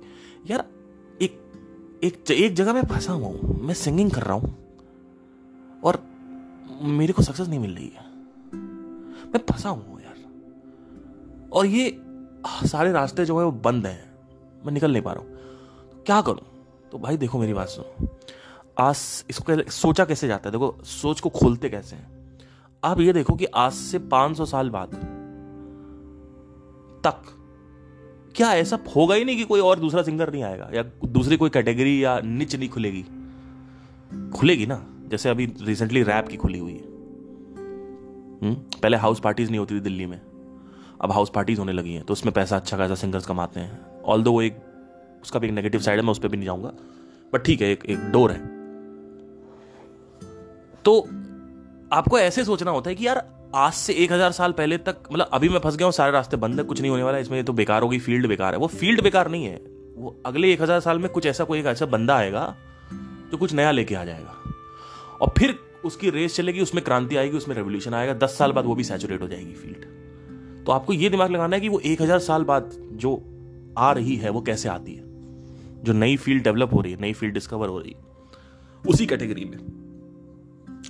यार, एक एक एक जगह में फंसा हुआ हूँ, मैं सिंगिंग कर रहा हूँ और मेरे को सक्सेस नहीं मिल रही है। मैं फंसा हूँ। और ये सारे रास्ते जो है वो बंद हैं। मैं निकल नहीं पा रहा हूँ। तो क्या करूँ? तो भाई देखो मेरी बात सुनो। आज इसको सोचा कैसे जाता है? देखो, सोच को खोलते कैसे हैं? आप ये देखो कि आज से 500 साल बाद तक क्या ऐसा होगा ही नहीं कि कोई और दूसरा सिंगर नहीं आएगा या दूसरी कोई कैटेगरी या निच नहीं खुलेगी? खुलेगी ना? जैसे अभी रिसेंटली रैप की खुली हुई है। हुँ? हम्म? पहले हाउस पार्टीज़ नहीं होती थी दिल्ली में। अब हाउस पार्टीज़ होने लगी हैं तो उसमें पैसा अच्छा खासा सिंगर्स कमाते हैं। ऑल दो वो एक, उसका भी एक नेगेटिव साइड है, मैं उस पर भी नहीं जाऊँगा। बट ठीक है, एक एक डोर है। तो आपको ऐसे सोचना होता है कि यार, आज से एक हज़ार साल पहले तक मतलब अभी मैं फंस गया हूँ, सारे रास्ते बंद है, कुछ नहीं होने वाला, इसमें तो बेकार होगी फ़ील्ड बेकार है। वो फ़ील्ड बेकार नहीं है। वो अगले एक हज़ार साल में कुछ ऐसा कोई एक ऐसा बंदा आएगा, जो कुछ नया लेके आ जाएगा। और फिर उसकी रेस चलेगी, उसमें क्रांति आएगी, उसमें रेवोल्यूशन आएगा, दस साल बाद वो भी सैचुरेट हो जाएगी फ़ील्ड तो आपको ये दिमाग लगाना है कि वो एक हज़ार साल बाद जो आ रही है, वो कैसे आती है? जो नई फ़ील्ड डेवलप हो रही है, नई फ़ील्ड डिस्कवर हो रही है, उसी कैटेगरी में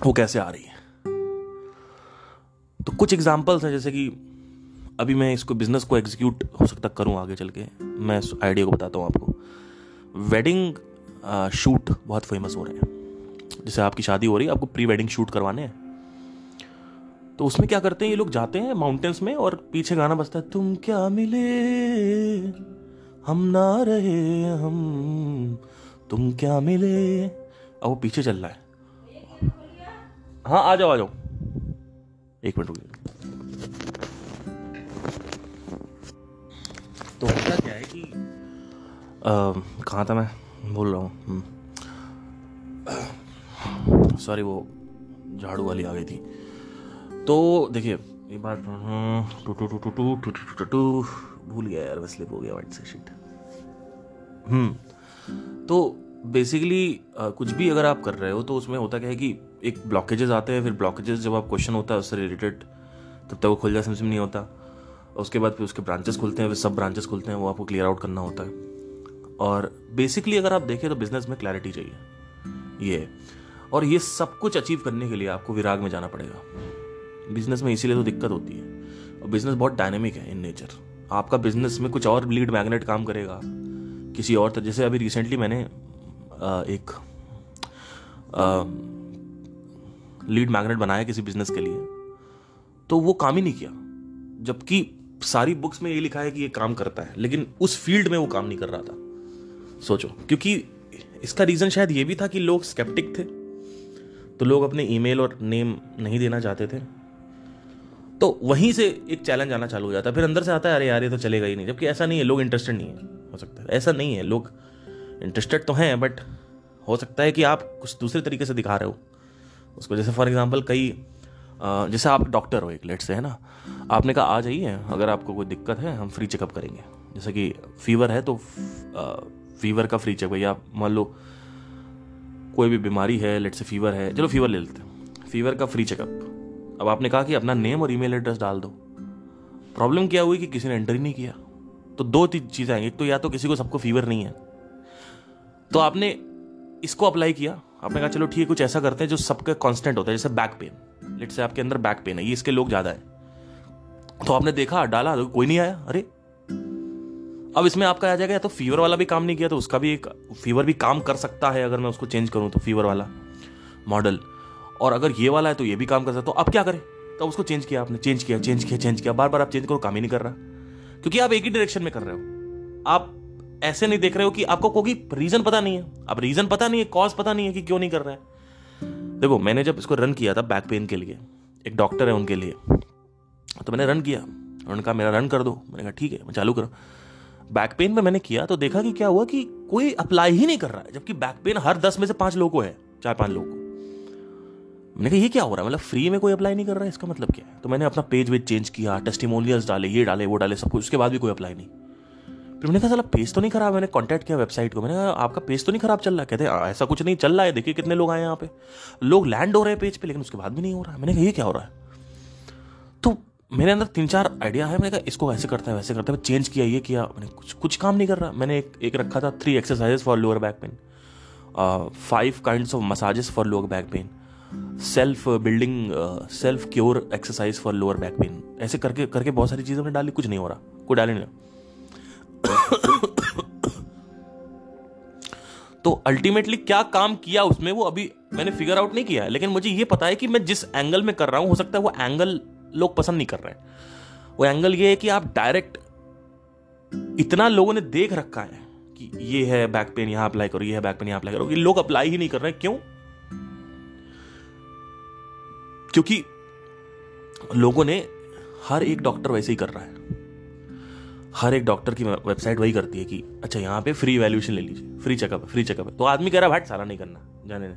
वो कैसे आ रही है? तो कुछ एग्जाम्पल्स हैं, जैसे कि अभी मैं इसको बिज़नेस को एग्जीक्यूट हो सकता करूँ आगे चल के। मैं इस आइडिया को बताता हूँ आपको। वेडिंग शूट बहुत फ़ेमस हो रहे हैं। जैसे आपकी शादी हो रही है, आपको प्री वेडिंग शूट करवाने हैं। तो उसमें क्या करते हैं, ये लोग जाते हैं माउंटेन्स में और पीछे गाना बजता है, तुम क्या मिले? हम ना रहे हम। तुम क्या मिले? अब वो पीछे चल रहा है। हाँ आ जाओ आ जाओ। एक मिनट रुकिए। तो होता क्या है कि कहाँ था मैं? बोल रहा हूँ। सॉरी हम्म। <coughs> वो झाड़ू वाली आ गई थी। तो देखिए ये बात to to to to to to to to भूल गया यार स्लिप हो गया वाइट से शिट हम्म तो बेसिकली कुछ भी अगर आप कर रहे हो तो उसमें होता क्या है कि एक ब्लॉकेजेस आते हैं फिर ब्लॉकेजेस जब आप क्वेश्चन होता है उससे रिलेटेड तब तक वो खुल जाए समझ में नहीं होता उसके बाद फिर उसके ब्रांचेस खुलते हैं फिर सब ब्रांचेस खुलते हैं वो आपको क्लियर आउट करना होता है और बेसिकली अगर आप देखें तो बिज़नेस में क्लैरिटी चाहिए ये और ये सब कुछ अचीव करने के लिए आपको विराग में जाना पड़ेगा बिज़नेस में इसीलिए तो दिक्कत होती है। और बिज़नेस बहुत डायनेमिक है इन नेचर आपका बिज़नेस में कुछ और लीड मैग्नेट काम करेगा। किसी और तरह जैसे अभी रिसेंटली मैंने एक लीड मैग्नेट बनाया किसी बिज़नेस के लिए। तो वो काम ही नहीं किया। जबकि सारी बुक्स में ये लिखा है कि ये काम करता है। लेकिन उस फ़ील्ड में वो काम नहीं कर रहा था। सोचो, क्योंकि इसका रीजन शायद ये भी था कि लोग स्केप्टिक थे। तो लोग अपने ईमेल और नेम नहीं देना चाहते थे। तो वहीं से एक चैलेंज आना चालू हो जाता है। फिर अंदर से आता है, अरे यार, ये तो चलेगा ही नहीं। जबकि ऐसा नहीं है, लोग इंटरेस्टेड नहीं है, हो सकता है। ऐसा नहीं है, लोग इंटरेस्टेड तो हैं बट हो सकता है कि आप कुछ दूसरे तरीके से दिखा रहे हो। उसको जैसे फॉर एग्ज़ाम्पल कई जैसे आप डॉक्टर हो एक लेट से है ना? आपने कहा, आ जाइए, अगर आपको कोई दिक्कत है, हम फ्री चेकअप करेंगे। जैसे कि फीवर है तो फीवर का फ्री चेकअप या मान लो कोई भी बीमारी है लेट से फीवर है, चलो फीवर ले लेते हैं। फीवर का फ्री चेकअप अब आपने कहा कि अपना नेम और ईमेल एड्रेस डाल दो। प्रॉब्लम क्या हुई कि किसी ने एंटर ही नहीं किया? तो दो तीन चीज़ें आएँगी एक तो या तो किसी को सबको फीवर नहीं है। तो आपने इसको अप्लाई किया। आपने कहा, चलो ठीक है, कुछ ऐसा करते हैं जो सबके कांस्टेंट होता है, जैसे बैक पेन लेट से आपके अंदर बैक पेन है, ये इसके लोग ज़्यादा है। तो आपने देखा, डाला तो कोई नहीं आया। अरे! अब इसमें आपका आ जाएगा, या तो फीवर वाला भी काम नहीं किया तो उसका भी एक फीवर भी काम कर सकता है, अगर मैं उसको चेंज करूँ तो फीवर वाला मॉडल और अगर ये वाला है तो ये भी काम कर सकता तो अब क्या करें? तो उसको चेंज किया आपने। चेंज किया चेंज किया चेंज किया। बार बार आप चेंज करो, काम ही नहीं कर रहा। क्योंकि आप एक ही डायरेक्शन में कर रहे हो। आप ऐसे नहीं देख रहे हो कि आपको कोई रीजन पता नहीं है। अब रीजन पता नहीं है कॉज पता नहीं है कि क्यों नहीं कर रहा है। देखो, मैंने जब इसको रन किया था बैक पेन के लिए, एक डॉक्टर है उनके लिए तो मैंने रन किया। उन्होंने कहा, मेरा रन कर दो। मैंने कहा, ठीक है, मैं चालू करो। बैक पेन में मैंने किया तो देखा कि क्या हुआ कि कोई अप्लाई ही नहीं कर रहा है। जबकि बैक पेन हर दस में से पाँच लोगों को है, चार पाँच लोगों को। मैंने कहा, ये क्या हो रहा है? मतलब फ्री में कोई अप्लाई नहीं कर रहा है? इसका मतलब क्या है? तो मैंने अपना पेज वेज चेंज किया टेस्टिमोनियल्स डाले, ये डाले, वो डाले, सब कुछ। उसके बाद भी कोई अप्लाई नहीं। फिर मैंने कहा, साला पेज तो नहीं खराब मैंने कांटेक्ट किया वेबसाइट को। मैंने कहा, आपका पेज तो नहीं खराब चल रहा? कहते ऐसा कुछ नहीं चल रहा है। देखिए कितने लोग आए यहाँ पे। लोग लैंड हो रहे हैं पेज पे, लेकिन उसके बाद भी नहीं हो रहा है। मैंने कहा, ये क्या हो रहा है? तो मेरे अंदर तीन चार आइडिया है मैंने कहा, इसको ऐसे करता है, वैसे करता है। चेंज किया, ये किया। मैंने कुछ कुछ काम नहीं कर रहा। मैंने एक एक रखा था three exercises for lower back pain five kind of massages for lower back pain self building self cure exercise for lower back pain ऐसे करके करके बहुत सारी चीज़ें मैंने डाली, कुछ नहीं हो रहा, कोई डाले नहीं <coughs> तो अल्टीमेटली क्या काम किया उसमें, वो अभी मैंने फिगर आउट नहीं किया है, लेकिन मुझे ये पता है कि मैं जिस एंगल में कर रहा हूँ, हो सकता है वो एंगल लोग पसंद नहीं कर रहे हैं। वो एंगल ये है कि आप डायरेक्ट इतना लोगों ने देख रखा है कि ये है बैक पेन यहाँ अप्लाई करो, ये है बैक पेन यहाँ अप्लाई करो ये लोग अप्लाई ही नहीं कर रहे क्यों? क्योंकि लोगों ने हर एक डॉक्टर वैसे ही कर रहा है। हर एक डॉक्टर की वेबसाइट वही करती है कि अच्छा यहाँ पे फ्री वैल्यूएशन ले लीजिए फ्री चेकअप है फ्री चेकअप है। तो आदमी कह रहा है, भाई, सारा नहीं करना, जाने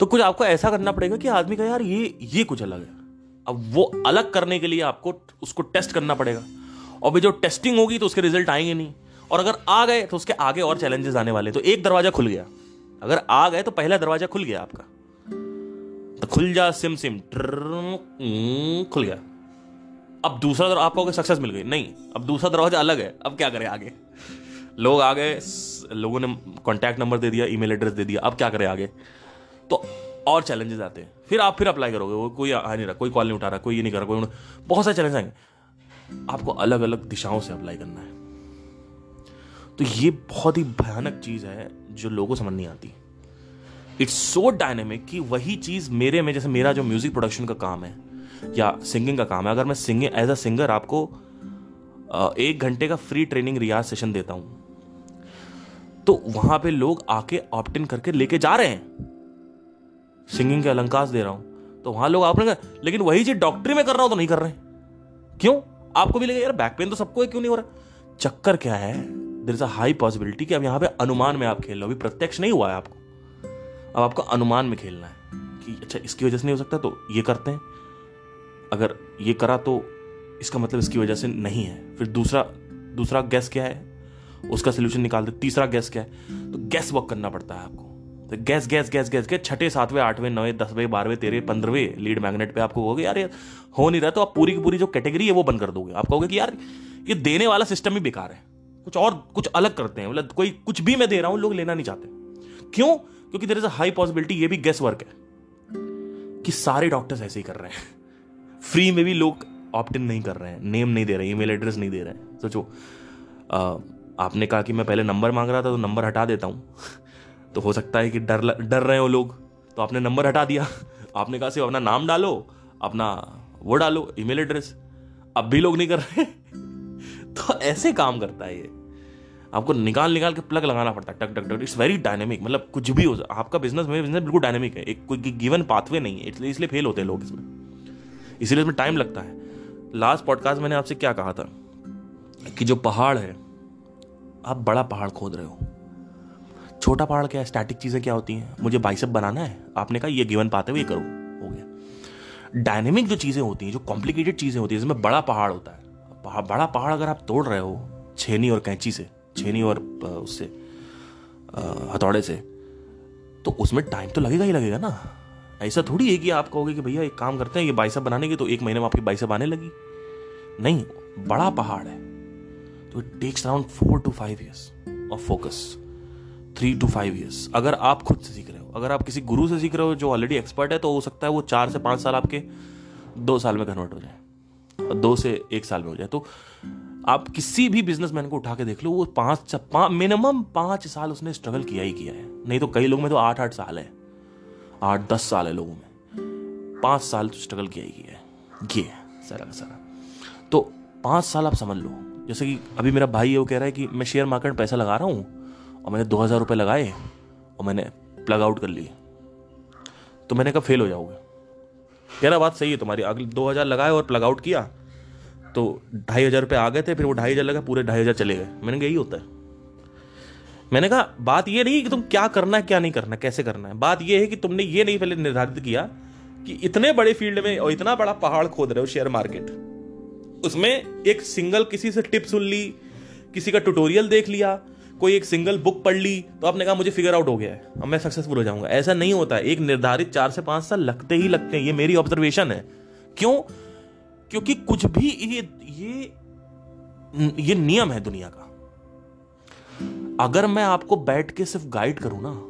तो कुछ आपको ऐसा करना पड़ेगा कि आदमी का यार, ये ये कुछ अलग है। अब वो अलग करने के लिए आपको उसको टेस्ट करना पड़ेगा। और भी जो टेस्टिंग होगी तो उसके रिज़ल्ट आएँगे नहीं। और अगर आ गए तो उसके आगे और चैलेंजेस आने वाले तो एक दरवाज़ा खुल गया। अगर आ गए तो पहला दरवाज़ा खुल गया आपका। तो खुल जा, सिम सिम। खुल गया अब दूसरा दरवाज़ा आपको सक्सेस मिल गई नहीं अब दूसरा दरवाज़ा अलग है अब क्या करें आगे लोग आ गए लोगों ने कॉन्टैक्ट नंबर दे दिया ईमेल एड्रेस दे दिया अब क्या करें आगे तो और चैलेंजेस आते हैं फिर आप फिर अप्लाई करोगे वो कोई आ नहीं रहा कोई कॉल नहीं उठा रहा कोई ये नहीं कर रहा कोई बहुत सारे चैलेंज आएँगे आपको अलग अलग दिशाओं से अप्लाई करना है तो ये बहुत ही भयानक चीज़ है जो लोगों को समझ नहीं आती इट्स सो डायनेमिक कि वही चीज़ मेरे में, जैसे मेरा जो म्यूज़िक प्रोडक्शन का काम है, या सिंगिंग का काम है, अगर मैं सिंगिंग एज अ सिंगर आपको एक घंटे का फ्री ट्रेनिंग रियाज सेशन देता हूँ तो वहाँ पे लोग आके ऑप्ट इन करके लेके जा रहे हैं। सिंगिंग के अलंकार दे रहा हूँ तो वहाँ लोग आप लेकिन वही चीज़ डॉक्टरी में कर रहा हूँ तो नहीं कर रहे क्यों? आपको भी लगे यार बैक पेन तो सबको है, क्यों नहीं हो रहा? चक्कर क्या है? There is a high possibility कि अब यहाँ पे अनुमान में आप खेल लो अभी प्रत्यक्ष नहीं हुआ है आपको। अब आपको अनुमान में खेलना है कि अच्छा इसकी वजह से नहीं हो सकता तो ये करते हैं। अगर ये करा तो इसका मतलब इसकी वजह से नहीं है। फिर दूसरा दूसरा गैस क्या है? उसका सोल्यूशन निकालते तीसरा गैस क्या है? तो गैस वर्क करना पड़ता है आपको। तो गैस गैस गैस गैस के छठे, सातवें, आठवें, नौवें, दसवें, बारहवें तेरह पंद्रहवें लीड मैग्नेट पे आपको होगे यार हो नहीं रहा तो आप पूरी की पूरी जो कैटेगरी है वो बंद कर दोगे। आप कहोगे कि, यार, ये देने वाला सिस्टम ही बेकार है। कुछ और, कुछ अलग करते हैं। मतलब कोई, कुछ भी मैं दे रहा हूँ, लोग लेना नहीं चाहते। क्यों? क्योंकि देर इज़ हाई पॉसिबिलिटी ये भी गैस वर्क है कि सारे डॉक्टर्स ऐसे ही कर रहे हैं। फ्री में भी लोग ऑप्ट इन नहीं कर रहे हैं नेम नहीं दे रहे ईमेल एड्रेस नहीं दे रहे हैं। सोचो आपने कहा कि मैं पहले नंबर मांग रहा था तो नंबर हटा देता हूँ। तो हो सकता है कि डर डर रहे हो लोग तो आपने नंबर हटा दिया। आपने कहा सिर्फ़ अपना नाम डालो, अपना वो डालो ईमेल एड्रेस अब भी लोग नहीं कर रहे <laughs> तो ऐसे काम करता है ये। आपको निकाल निकाल के प्लग लगाना पड़ता है। टक टक टक इट्स वेरी डायनेमिक मतलब कुछ भी हो, आपका बिज़नेस मेरे बिज़नेस बिल्कुल डायनेमिक है। एक कोई गिवन पाथवे नहीं है। इसलिए इसलिए फेल होते हैं लोग इसमें। इसीलिए इसमें टाइम लगता है। लास्ट पॉडकास्ट मैंने आपसे क्या कहा था? कि जो पहाड़ है, आप बड़ा पहाड़ खोद रहे हो। छोटा पहाड़ क्या है? स्टैटिक चीज़ें क्या होती हैं? मुझे बाइसअप बनाना है? आपने कहा, ये गिवन पाते हुए ये करो। हो गया। डायनेमिक जो चीज़ें होती हैं, जो कॉम्प्लिकेटेड चीज़ें होती हैं, जिसमें बड़ा पहाड़ होता है। बड़ा पहाड़ अगर आप तोड़ रहे हो, छेनी और कैंची से छेनी और उससे हथौड़े से। तो उसमें टाइम तो लगेगा ही लगेगा ना। ऐसा थोड़ी है कि आप कहोगे कि भैया एक काम करते हैं, ये बाइसअप बनाने की तो एक महीने में आपकी बाइसअप आने लगी। नहीं, बड़ा पहाड़ है। तो it takes around four to five years of focus three to five years अगर आप खुद से सीख रहे हो, अगर आप किसी गुरु से सीख रहे हो जो ऑलरेडी एक्सपर्ट है तो हो सकता है वो चार से पाँच साल आपके दो साल में कन्वर्ट हो जाए। दो से एक साल में हो जाए। तो आप किसी भी बिजनेसमैन को उठा के देख लो, वो पाँच मिनिमम पाँच साल उसने स्ट्रगल किया ही किया है। नहीं तो कई लोग में तो आठ आठ साल है। आठ, दस साल है लोगों में। पाँच साल तो स्ट्रगल किया ही किया है। ये सारा का सारा। तो पाँच साल आप समझ लो। जैसे कि अभी मेरा भाई है वो कह रहा है कि मैं शेयर मार्केट में पैसा लगा रहा हूँ और मैंने दो हज़ार रुपये लगाए और मैंने प्लग आउट कर लिए। तो मैंने कहा फेल हो जाओगे। कह रहा बात सही है तुम्हारी। अगले दो हज़ार लगाए और प्लग आउट किया तो ढाई हज़ार रुपये आ गए थे, फिर वो ढाई हज़ार लगा, पूरे ढाई हज़ार चले गए। मैंने कहा, यही होता है। मैंने कहा, बात ये नहीं कि तुम क्या करना है, क्या नहीं करना कैसे करना है। बात ये है कि तुमने ये नहीं पहले निर्धारित किया कि इतने बड़े फ़ील्ड में और इतना बड़ा पहाड़ खोद रहे हो, शेयर मार्केट। उसमें एक सिंगल किसी से टिप सुन ली, किसी का ट्यूटोरियल देख लिया, कोई एक सिंगल बुक पढ़ ली तो आपने कहा, मुझे फिगर आउट हो गया है, अब मैं सक्सेसफुल हो जाऊँगा। ऐसा नहीं होता एक निर्धारित चार से पाँच साल लगते ही लगते हैं। ये मेरी ऑब्जर्वेशन है। क्यों? क्योंकि कुछ भी ये ये ये नियम है दुनिया का। अगर मैं आपको बैठ के सिर्फ़ गाइड करूँ ना,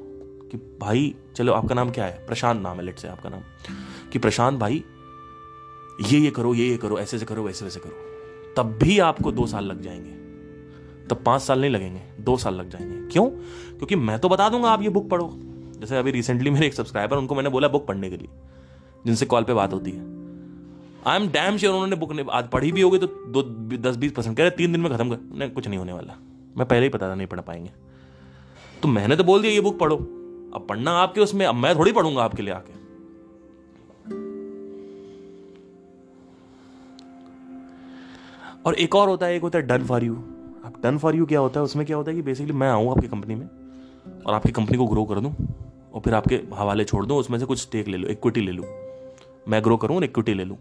कि भाई, चलो आपका नाम क्या है? प्रशांत नाम है लेट से आपका नाम। कि प्रशांत भाई, ये ये करो, ये ये करो, ऐसे से करो, वैसे वैसे करो। तब भी आपको दो साल लग जाएँगे। तब पाँच साल नहीं लगेंगे, दो साल लग जाएँगे। क्यों? क्योंकि मैं तो बता दूँगा आप ये बुक पढ़ो। जैसे अभी रिसेंटली मेरे एक सब्सक्राइबर उनको मैंने बोला बुक पढ़ने के लिए, जिनसे कॉल पे बात होती है। आई एम डैम श्योर उन्होंने बुक आज पढ़ी भी होगी तो दो, दस, बीस परसेंट कह रहे, तीन दिन में खत्म कर, नहीं, कुछ नहीं होने वाला। मैं पहले ही पता था, नहीं पढ़ पाएँगे। तो मैंने तो बोल दिया, ये बुक पढ़ो। अब पढ़ना आपके उसमें, अब मैं थोड़ी पढ़ूँगा आपके लिए आके। और एक और होता है, एक होता है डन फॉर यू अब डन फॉर यू क्या होता है? उसमें क्या होता है कि बेसिकली मैं आऊँ आपकी कंपनी में, और आपकी कंपनी को ग्रो कर दूँ, और फिर आपके हवाले छोड़ दूँ, उसमें से कुछ स्टेक ले लो इक्विटी ले लूँ। मैं ग्रो करूँ और इक्विटी ले लूँ।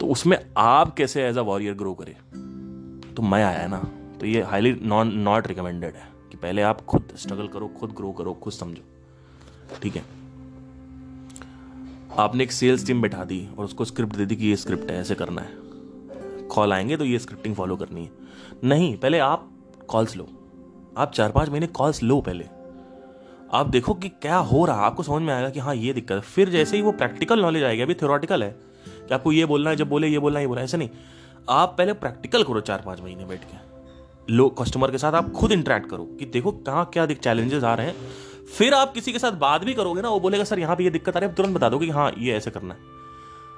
तो उसमें आप कैसे एज अ वॉरियर ग्रो करें? तो मैं आया है ना तो ये हाईली नॉन नॉट रिकमेंडेड है कि पहले आप खुद स्ट्रगल करो, खुद ग्रो करो, खुद समझो। ठीक है? आपने एक सेल्स टीम बैठा दी और उसको स्क्रिप्ट दे दी कि ये स्क्रिप्ट है, ऐसे करना है। कॉल आएँगे तो ये स्क्रिप्टिंग फॉलो करनी है। नहीं, पहले आप कॉल्स लो। आप चार पाँच महीने कॉल्स लो पहले। आप देखो कि क्या हो रहा है। आपको समझ में आएगा कि हाँ ये दिक्कत है। फिर जैसे ही वो प्रैक्टिकल नॉलेज आएगी, अभी थ्योरेटिकल है। कि आपको ये बोलना है, जब बोले, ये बोलना, ये बोला ऐसे नहीं। आप पहले प्रैक्टिकल करो चार पाँच महीने बैठ के। लो कस्टमर के साथ आप खुद इंटरेक्ट करो कि देखो कहाँ क्या चैलेंजेस आ रहे हैं। फिर आप किसी के साथ बात भी करोगे ना, वो बोलेगा, सर, यहाँ पे ये दिक्कत आ रही है तुरंत बता दो कि हाँ ये ऐसे करना है।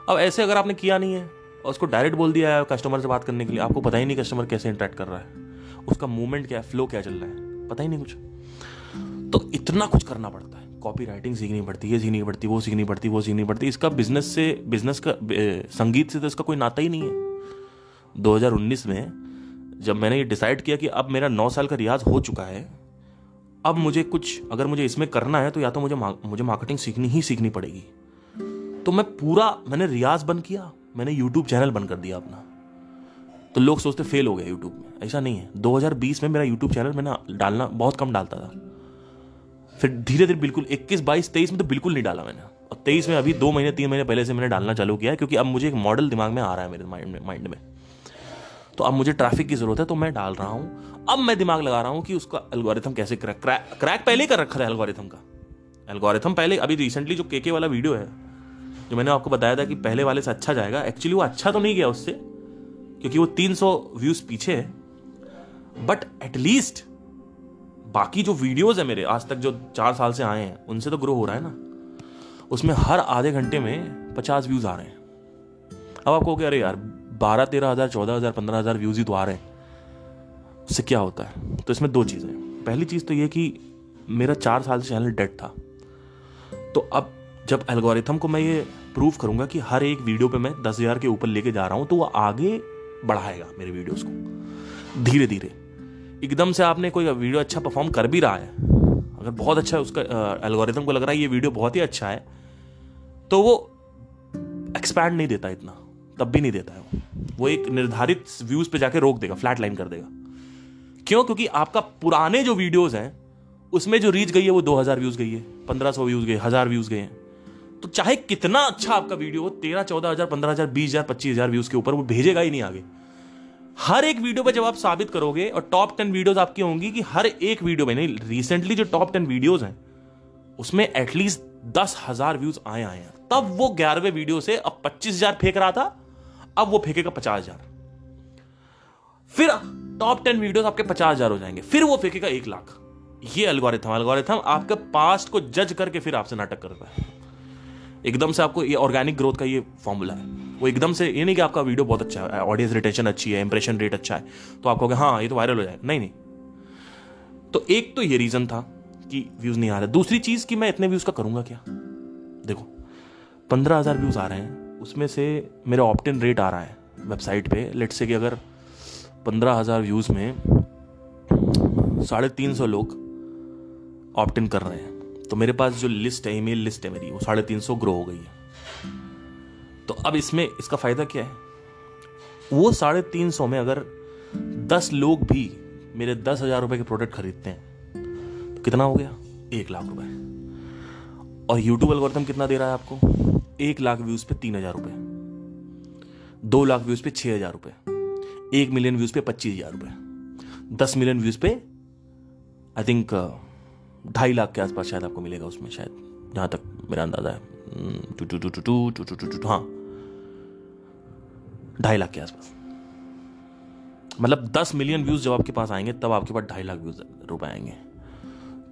अब ऐसे अगर आपने किया नहीं है, और उसको डायरेक्ट बोल दिया है कस्टमर से बात करने के लिए, आपको पता ही नहीं कस्टमर कैसे इंटरेक्ट कर रहा है। उसका मूवमेंट क्या है फ्लो क्या चल रहा है, पता ही नहीं कुछ। तो इतना कुछ करना पड़ता है। कॉपी राइटिंग सीखनी पड़ती है, सीखनी पड़ती, वो सीखनी पड़ती, वो सीखनी पड़ती। इसका बिज़नेस से बिज़नेस का संगीत से तो इसका कोई नाता ही नहीं है। 2019 में जब मैंने ये डिसाइड किया कि अब मेरा नौ साल का रियाज हो चुका है, अब मुझे कुछ, अगर मुझे इसमें करना है तो या तो मुझे मुझे मार्केटिंग सीखनी ही सीखनी पड़ेगी। तो मैं पूरा, मैंने रियाज बंद किया, मैंने यूट्यूब चैनल बंद कर दिया अपना। तो लोग सोचते फेल हो गया यूट्यूब में, ऐसा नहीं है। 2020 में मेरा यूट्यूब चैनल मैंने डालना, बहुत कम डालता था। फिर धीरे धीरे बिल्कुल 21 22 23 में तो बिल्कुल नहीं डाला मैंने। और 23 में अभी दो महीने, तीन महीने पहले से मैंने डालना चालू किया क्योंकि अब मुझे एक मॉडल दिमाग में आ रहा है मेरे माइंड में माइंड में। तो अब मुझे ट्रैफ़िक की ज़रूरत है तो मैं डाल रहा हूँ। अब मैं दिमाग लगा रहा हूँ कि उसका एल्गोरिथम कैसे क्रैक क्रैक पहले कर रखा था एल्गोरिथम का। एल्गोरिथम पहले, अभी रिसेंटली जो केके वाला वीडियो है, जो मैंने आपको बताया था कि पहले वाले से अच्छा जाएगा एक्चुअली वो अच्छा तो नहीं गया उससे, क्योंकि वो 300 व्यूज़ पीछे है। बट एटलीस्ट बाकी जो वीडियोस है मेरे, आज तक जो चार साल से आए हैं, उनसे तो ग्रो हो रहा है ना। उसमें हर आधे घंटे में पचास व्यूज़ आ रहे हैं। अब आपको क्या, अरे यार, बारह, तेरह हज़ार, चौदह हज़ार, पंद्रह हज़ार व्यूज़ ही तो आ रहे हैं। उससे क्या होता है? तो इसमें दो चीज़ें पहली चीज़ तो ये कि मेरा चार साल से चैनल डेड था। तो अब जब एल्गोरिथम को मैं ये प्रूव करूँगा कि हर एक वीडियो पे मैं दस हज़ार के ऊपर लेके जा रहा हूँ तो वो आगे बढ़ाएगा मेरे वीडियोस को। धीरे धीरे एकदम से आपने कोई वीडियो अच्छा परफॉर्म कर भी रहा है, अगर बहुत अच्छा है उसका एल्गोरिथम को लग रहा है ये वीडियो बहुत ही अच्छा है तो वो एक्सपैंड नहीं देता इतना, तब भी नहीं देता है वो। वो एक निर्धारित व्यूज़ पे जाके रोक देगा फ्लैट लाइन कर देगा। क्यों? क्योंकि आपका पुराने जो वीडियोस हैं, उसमें जो रीच गई है वो 2000 व्यूज़ गई है 1500 व्यूज़ गए, हज़ार व्यूज़ गए हैं। तो चाहे कितना अच्छा आपका वीडियो हो, तेरह चौदह हज़ार, पंद्रह हज़ार, बीस हज़ार, पच्चीस हज़ार व्यूज़ के ऊपर वो भेजेगा ही नहीं आगे। हर एक वीडियो पे जब आप साबित करोगे और टॉप टेन वीडियोस आपकी होंगी कि हर एक वीडियो में, नहीं रिसेंटली जो टॉप टेन वीडियोस हैं, उसमें एटलीस्ट दस हज़ार व्यूज़ आए आए हैं। तब वो ग्यारहवें वीडियो से अब पच्चीस हज़ार फेंक रहा था, अब वो फेंकेगा पचास हज़ार। फिर टॉप टेन वीडियोस आपके पचास हज़ार हो जाएँगे, फिर वो फेंकेगा एक लाख। ये अलगोरिथम अलगोरिथम आपके पास्ट को जज करके फिर आपसे नाटक करता है। एकदम से आपको ये ऑर्गेनिक ग्रोथ का ये फॉर्मूला है। वो एकदम से ये नहीं कि आपका वीडियो बहुत अच्छा है ऑडियंस रिटेंशन अच्छी है इंप्रेशन रेट अच्छा है तो आप कहोगे हाँ ये तो वायरल हो जाए। नहीं नहीं। तो एक तो ये रीजन था कि व्यूज़ नहीं आ रहे। दूसरी चीज़ कि मैं इतने व्यूज़ का करूँगा क्या? देखो, पंद्रह हज़ार व्यूज़ आ रहे हैं, उसमें से मेरा ऑप्टिन रेट आ रहा है वेबसाइट पे। लेट से कि अगर पंद्रह हज़ार व्यूज़ में साढ़े तीन सौ लोग ऑप्टिन कर रहे हैं तो मेरे पास जो लिस्ट है ईमेल लिस्ट है मेरी, वो साढ़े तीन सौ ग्रो हो गई है। तो अब इसमें इसका फ़ायदा क्या है वो साढ़े तीन सौ में अगर दस लोग भी मेरे दस हज़ार रुपए के प्रोडक्ट खरीदते हैं तो कितना हो गया एक लाख रुपए और यूट्यूब एल्गोरिथम कितना दे रहा है आपको एक लाख व्यूज़ पे तीन हज़ार रुपए दो लाख व्यूज़ पे छह हज़ार रुपए एक मिलियन व्यूज़ पे पच्चीस हज़ार रुपए दस मिलियन व्यूज़ पे आई थिंक ढाई लाख के आसपास शायद आपको मिलेगा उसमें शायद जहाँ तक मेरा अंदाज़ा है two two two two two two two two two हाँ ढाई लाख के आसपास। मतलब दस मिलियन व्यूज़ जब आपके पास आएँगे, तब आपके पास ढाई लाख व्यूज़ रुपए आएँगे।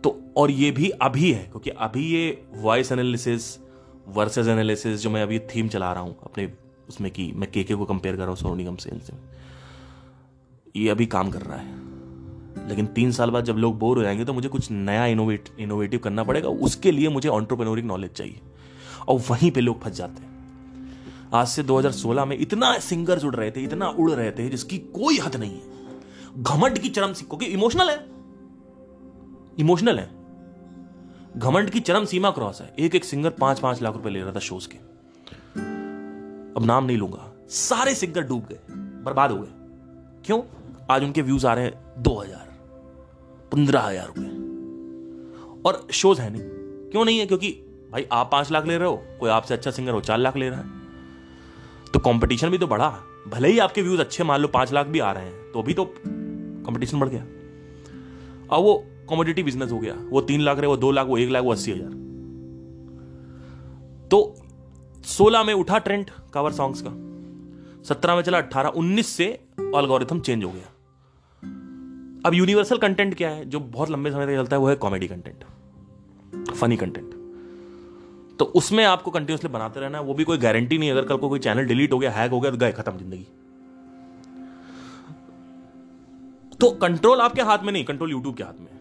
तो और ये भी अभी है, क्योंकि अभी ये वॉइस एनालिसिस वर्सेस एनालिसिस जो मैं अभी थीम चला रहा हूँ, अपने उसमें कि, मैं केके को कंपेयर कर रहा हूँ सोनू निगम से ये अभी काम कर रहा है। लेकिन तीन साल बाद जब लोग बोर हो जाएँगे तो मुझे कुछ नया इनोवेट इनोवेटिव करना पड़ेगा, उसके लिए मुझे ऑन्टरप्रेनोरिक नॉलेज चाहिए। और वहीं पे लोग फंस जाते हैं। आज से 2016 में इतना सिंगर जुड़ रहे थे, इतना उड़ रहे थे, जिसकी कोई हद नहीं है। घमंड की चरम क्योंकि इमोशनल है। इमोशनल है। घमंड की चरम सीमा क्रॉस है। एक एक सिंगर पाँच पाँच लाख रुपए ले रहा था शोज़ के। अब नाम नहीं लूँगा। सारे सिंगर डूब गए, बर्बाद हो गए। क्यों? आज उनके व्यूज़ आ रहे हैं दो हज़ार, पंद्रह हज़ार रुपए। और शोज़ है नहीं। क्यों नहीं है? क्योंकि, भाई, आप पाँच लाख ले रहे हो, कोई आपसे अच्छा सिंगर हो चार लाख ले रहा है। तो कंपटीशन भी तो बढ़ा। भले ही आपके व्यूज़ अच्छे, मान लो पाँच लाख भी आ रहे हैं तो भी तो कंपटीशन बढ़ गया। अब वो कॉमोडिटी बिज़नेस हो गया। वो तीन लाख रहे, वो दो लाख, वो एक लाख, वो अस्सी हज़ार। तो सोलह में उठा ट्रेंड कवर सॉन्ग्स का। सत्रह में चला अट्ठारह, उन्नीस से अल्गोरिथम चेंज हो गया। अब यूनिवर्सल कंटेंट क्या है? जो बहुत लंबे समय तक चलता है, वो है कॉमेडी कंटेंट फनी कंटेंट तो उसमें आपको कंटिन्यूसली बनाते रहना है, वो भी कोई गारंटी नहीं अगर कल को कोई चैनल डिलीट हो गया हैक हो गया तो गए खत्म ज़िंदगी। तो कंट्रोल आपके हाथ में नहीं कंट्रोल यूट्यूब के हाथ में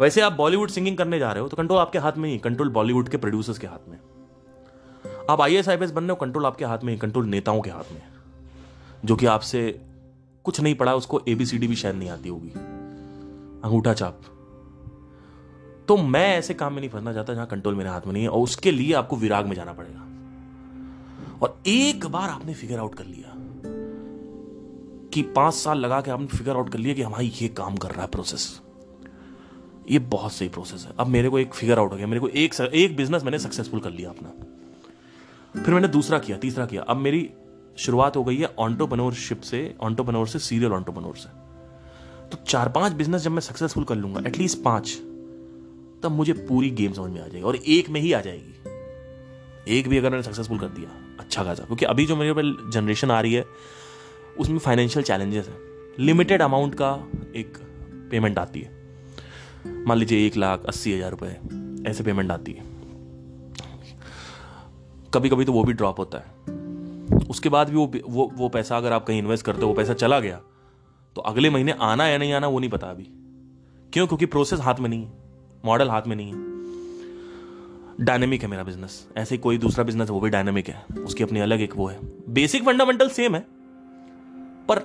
वैसे आप बॉलीवुड सिंगिंग करने जा रहे हो तो कंट्रोल आपके हाथ में नहीं कंट्रोल बॉलीवुड के प्रोड्यूसर्स के हाथ में आप आई एस बन रहे हो कंट्रोल आपके हाथ में ही कंट्रोल नेताओं के हाथ में जो कि आपसे कुछ नहीं पड़ा उसको एबीसीडी भी शायद नहीं आती होगी। अंगूठा चाप। तो मैं ऐसे काम में नहीं फंसना चाहता जहाँ कंट्रोल मेरे हाथ में नहीं है, और उसके लिए आपको विराग में जाना पड़ेगा। और एक बार आपने फिगर आउट कर लिया कि पाँच साल लगा के आपने फिगर आउट कर लिया कि हमारी ये काम कर रहा है प्रोसेस ये बहुत सही प्रोसेस है। अब मेरे को एक फिगर आउट हो गया। मेरे को एक एक बिज़नेस मैंने सक्सेसफुल कर लिया अपना। फिर मैंने दूसरा किया, तीसरा किया। अब मेरी शुरुआत हो गई है ऑन्टोपनोरशिप से ऑन्टोपनोर से सीरियल ऑन्टोपनोर से। तो चार पाँच बिज़नेस जब मैं सक्सेसफुल कर लूँगा एटलीस्ट पाँच। तब मुझे पूरी गेम समझ में आ जाएगी और एक में ही आ जाएगी। एक भी अगर मैंने सक्सेसफुल कर दिया अच्छा खासा, क्योंकि अभी जो मेरे पे जनरेशन आ रही है, उसमें फाइनेंशियल चैलेंजेस है। लिमिटेड अमाउंट का एक पेमेंट आती है। मान लीजिए एक लाख अस्सी हज़ार रुपए, ऐसे पेमेंट आती है। कभी कभी तो वो भी ड्रॉप होता है। उसके बाद भी वो वो वो पैसा अगर आप कहीं इन्वेस्ट करते हो, वो पैसा चला गया तो अगले महीने आना या नहीं आना वो नहीं पता अभी। क्यों? क्योंकि प्रोसेस हाथ में नहीं है। मॉडल हाथ में नहीं है। डायनेमिक है मेरा बिज़नेस ऐसे कोई दूसरा बिज़नेस है, वो भी डायनेमिक है। उसकी अपनी अलग एक वो है। बेसिक फंडामेंटल सेम है। पर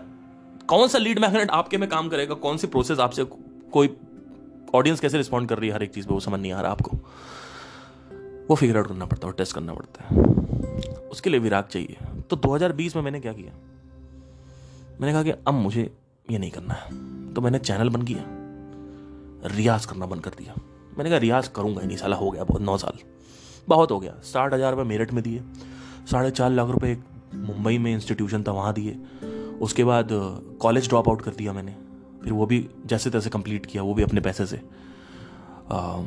कौन सा लीड मैग्नेट आपके में काम करेगा? कौन सी प्रोसेस आपसे कोई ऑडियंस कैसे रिस्पॉन्ड कर रही है हर एक चीज़ पे? वो समझ नहीं आ रहा आपको। वो फिगर आउट करना पड़ता है टेस्ट करना पड़ता है। उसके लिए विराग चाहिए। तो 2020 में मैंने क्या किया? मैंने कहा कि अब मुझे ये नहीं करना है। तो मैंने चैनल बंद किया। रियाज करना बंद कर दिया। मैंने कहा रियाज करूँगा नहीं साला हो गया बहुत नौ साल। बहुत हो गया। साठ हज़ार रुपये मेरठ में दिए। साढ़े चार लाख रुपए मुंबई में इंस्टीट्यूशन था वहाँ दिए। उसके बाद कॉलेज ड्रॉप आउट कर दिया मैंने। फिर वो भी जैसे तैसे कंप्लीट किया वो भी अपने पैसे से। आ,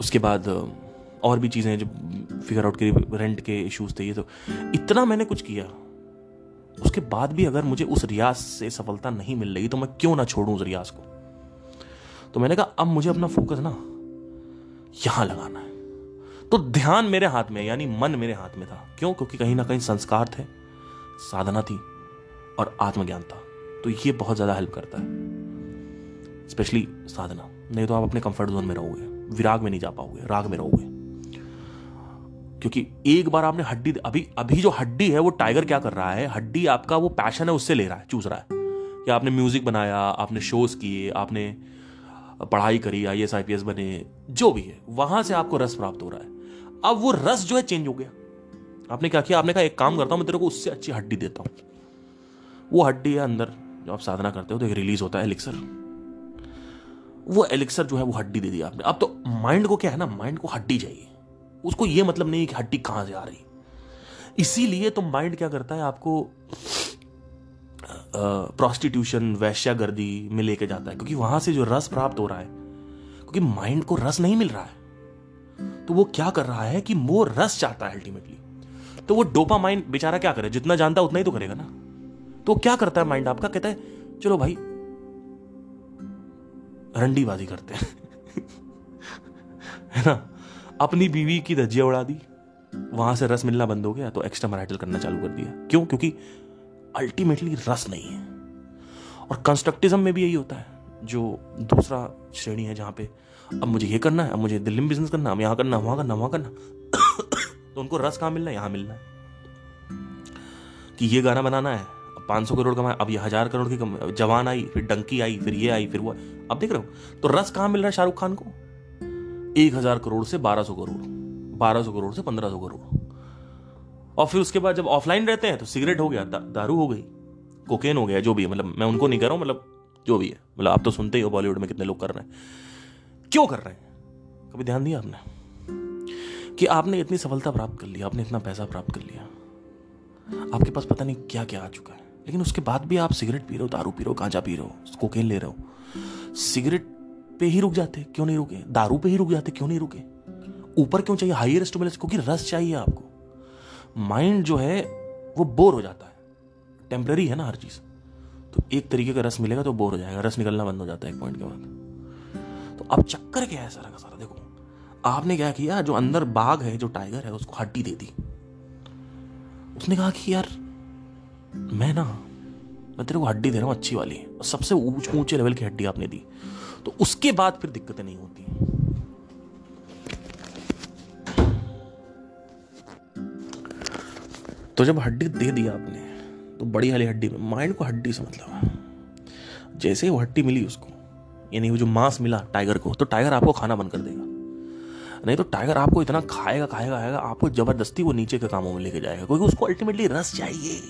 उसके बाद और भी चीज़ें जो फिगर आउट करी रेंट के इश्यूज़ थे ये तो। इतना मैंने कुछ किया। उसके बाद भी अगर मुझे उस रियाज से सफलता नहीं मिल रही तो मैं क्यों ना छोड़ूं उस रियाज को? तो मैंने कहा अब मुझे अपना फोकस ना यहाँ लगाना है। तो ध्यान मेरे हाथ में, यानी मन मेरे हाथ में था। क्यों? क्योंकि कहीं ना कहीं संस्कार थे, साधना थी और आत्मज्ञान था। तो ये बहुत ज़्यादा हेल्प करता है। स्पेशली साधना। नहीं तो आप अपने कंफर्ट जोन में रहोगे, विराग में नहीं जा पाओगे, राग में रहोगे। क्योंकि एक बार आपने हड्डी, अभी अभी जो हड्डी है, वो टाइगर क्या कर रहा है? हड्डी आपका वो पैशन है, उससे ले रहा है चूस रहा है। कि आपने म्यूज़िक बनाया, आपने शोज़ किए, आपने पढ़ाई करी I S I P S बने, जो भी है, वहाँ से आपको रस प्राप्त हो रहा है। अब वो रस जो है चेंज हो गया। आपने क्या किया? आपने कहा, एक काम करता हूँ, मैं तेरे को उससे अच्छी हड्डी देता हूँ। वो हड्डी है अंदर, जो आप साधना करते हो तो एक रिलीज़ होता है एलिक्सर वो एलिक्सर जो है, वो हड्डी दे दिया आपने। अब तो माइंड को क्या है ना माइंड को हड्डी चाहिए। उसको ये मतलब नहीं कि हड्डी कहाँ से आ रही। इसीलिए तो माइंड क्या करता है, आपको प्रोस्टिट्यूशन वैश्यागर्दी में लेके जाता है, क्योंकि वहाँ से जो रस प्राप्त हो रहा है, क्योंकि माइंड को रस नहीं मिल रहा है तो वो क्या कर रहा है कि वो रस चाहता है अल्टीमेटली तो वो डोपा माइंड बेचारा क्या करे? जितना जानता है उतना ही तो करेगा ना। तो क्या करता है माइंड आपका? कहता है, चलो भाई, रंडीबाजी करते हैं। <laughs> है ना? अपनी बीवी की धज्जिया उड़ा दी, वहाँ से रस मिलना बंद हो गया तो एक्स्ट्रा मराइटल करना चालू कर दिया। क्यों? क्योंकि अल्टीमेटली रस नहीं है। और कंस्ट्रक्टिज्म में भी यही होता है, जो दूसरा श्रेणी है जहाँ पे अब मुझे ये करना है, अब मुझे दिल्ली में बिज़नेस करना है, अब यहाँ करना वहाँ करना वहाँ करना <coughs> तो उनको रस कहाँ मिलना है? यहाँ मिलना है। कि ये गाना बनाना है, अब पाँच सौ करोड़ कमाए अब ये हज़ार करोड़ की जवान आई, फिर डंकी आई, फिर ये आई, फिर वो अब देख रहे हो तो रस कहाँ मिल रहा है शाहरुख खान को? एक हज़ार करोड़ से बारह सौ करोड़, बारह सौ करोड़ से पंद्रह सौ करोड़। और फिर उसके बाद जब ऑफलाइन रहते हैं तो सिगरेट हो गया दारू हो गई, कोकेन हो गया, जो भी है मतलब मैं उनको नहीं कर रहा हूँ मतलब जो भी है मतलब आप तो सुनते ही हो बॉलीवुड में कितने लोग कर रहे हैं। क्यों कर रहे हैं? कभी ध्यान दिया आपने? कि आपने इतनी सफलता प्राप्त कर लिया आपने इतना पैसा प्राप्त कर लिया। आपके पास पता नहीं क्या क्या आ चुका है, लेकिन उसके बाद भी आप सिगरेट पी रहे हो, दारू पी रहे हो, गांजा पी रहे हो, कोकेन ले रहे हो। सिगरेट पे ही रुक जाते, क्यों नहीं रुके? दारू पे ही रुक जाते, क्यों नहीं रुके? ऊपर क्यों चाहिए? हाइयर स्टिमुलस क्योंकि रस चाहिए आपको। माइंड जो है, वो बोर हो जाता है। टेम्पररी है ना हर चीज़। तो एक तरीके का रस मिलेगा तो बोर हो जाएगा। रस निकलना बंद हो जाता है एक पॉइंट के बाद। तो अब चक्कर क्या है सारा का सारा? देखो, आपने क्या किया? जो अंदर बाघ है, जो टाइगर है, उसको हड्डी दे दी। उसने कहा कि यार, मैं ना, मैं तेरे को हड्डी दे रहा हूँ, अच्छी वाली। सबसे ऊँचे लेवल की हड्डी आपने दी। तो उसके बाद फिर दिक्कतें नहीं होती। तो जब हड्डी दे दिया आपने तो बड़ी वाली हड्डी में माइंड को हड्डी से मतलब जैसे ही वो हड्डी मिली उसको, यानी वो जो मांस मिला टाइगर को तो टाइगर आपको खाना बंद कर देगा। नहीं तो टाइगर आपको इतना खाएगा खाएगा खाएगा, आपको ज़बरदस्ती वो नीचे के कामों में लेके जाएगा, क्योंकि उसको अल्टीमेटली रस चाहिए।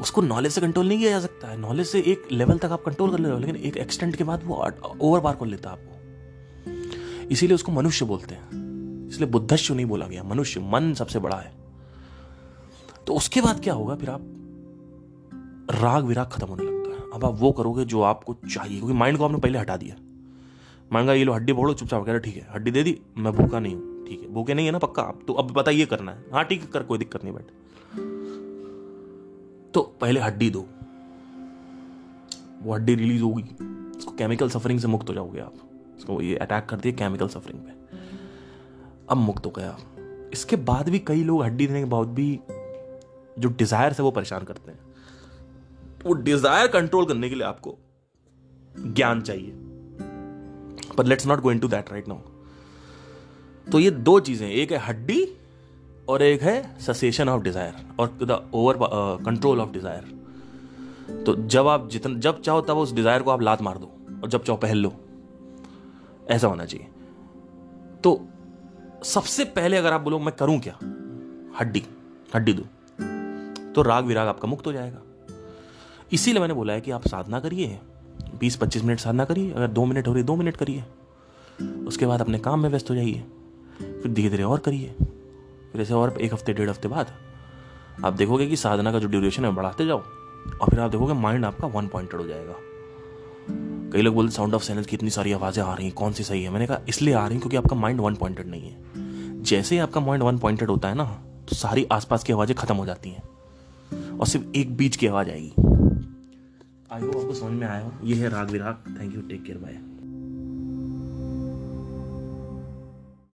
उसको नॉलेज से कंट्रोल नहीं किया जा सकता है। नॉलेज से एक लेवल तक आप कंट्रोल कर ले रहे हो, लेकिन एक एक्सटेंट के बाद वो ओवर पार कर लेता है आपको। इसीलिए उसको मनुष्य बोलते हैं। इसलिए बुद्धश्य नहीं बोला गया, मनुष्य, मन सबसे बड़ा है। तो उसके बाद क्या होगा? फिर आप राग विराग खत्म होने लगता है। अब आप वो करोगे जो आपको चाहिए, क्योंकि माइंड को आपने पहले हटा दिया। मांगा ये लो, हड्डी बोलो चुपचाप कह रहे, ठीक है, हड्डी दे दी, मैं भूखा नहीं हूँ, ठीक है। भूखे नहीं है ना पक्का? आप तो अब पता ये करना है। हाँ ठीक कर, कोई दिक्कत नहीं, बैठ। तो पहले हड्डी दो। वो हड्डी रिलीज़ होगी। उसको केमिकल सफरिंग से मुक्त हो जाओगे आप। उसको ये अटैक कर दिए केमिकल सफरिंग पे। अब मुक्त हो गया इसके बाद भी कई लोग हड्डी देने के बाद भी जो डिज़ायर से वो परेशान करते हैं। वो डिज़ायर कंट्रोल करने के लिए आपको ज्ञान चाहिए। पर let's not go into that right now तो ये दो चीज़ें, एक है हड्डी और एक है ससेशन ऑफ़ डिज़ायर और the over control of desire तो जब आप जितना, जब चाहो तब उस डिज़ायर को आप लात मार दो और जब चाहो पहन लो। ऐसा होना चाहिए। तो सबसे पहले अगर आप बोलो, मैं करूँ क्या? हड्डी हड्डी दो। तो राग विराग आपका मुक्त हो जाएगा। इसीलिए मैंने बोला है कि आप साधना करिए बीस पच्चीस मिनट साधना करिए, अगर दो मिनट हो रही है, दो मिनट करिए। उसके बाद अपने काम में व्यस्त हो जाइए, फिर धीरे धीरे और करिए। फिर ऐसे और एक हफ़्ते, डेढ़ हफ़्ते बाद आप देखोगे कि साधना का जो ड्यूरेशन है, बढ़ाते जाओ और फिर आप देखोगे माइंड आपका वन पॉइंटेड हो जाएगा। कई लोग बोलते साउंड ऑफ़ साइलेंस की इतनी सारी आवाज़ें आ रही हैं, कौन सी सही है? मैंने कहा, इसलिए आ रही क्योंकि आपका माइंड वन पॉइंटेड नहीं है। जैसे ही आपका माइंड वन पॉइंटेड होता है ना तो सारी आसपास की आवाज़ें खत्म हो जाती हैं। और सिर्फ़ एक बीच की आवाज़ आएगी। आई होप आपको समझ में आया हो। ये है Raag Viraag. Thank you take care bye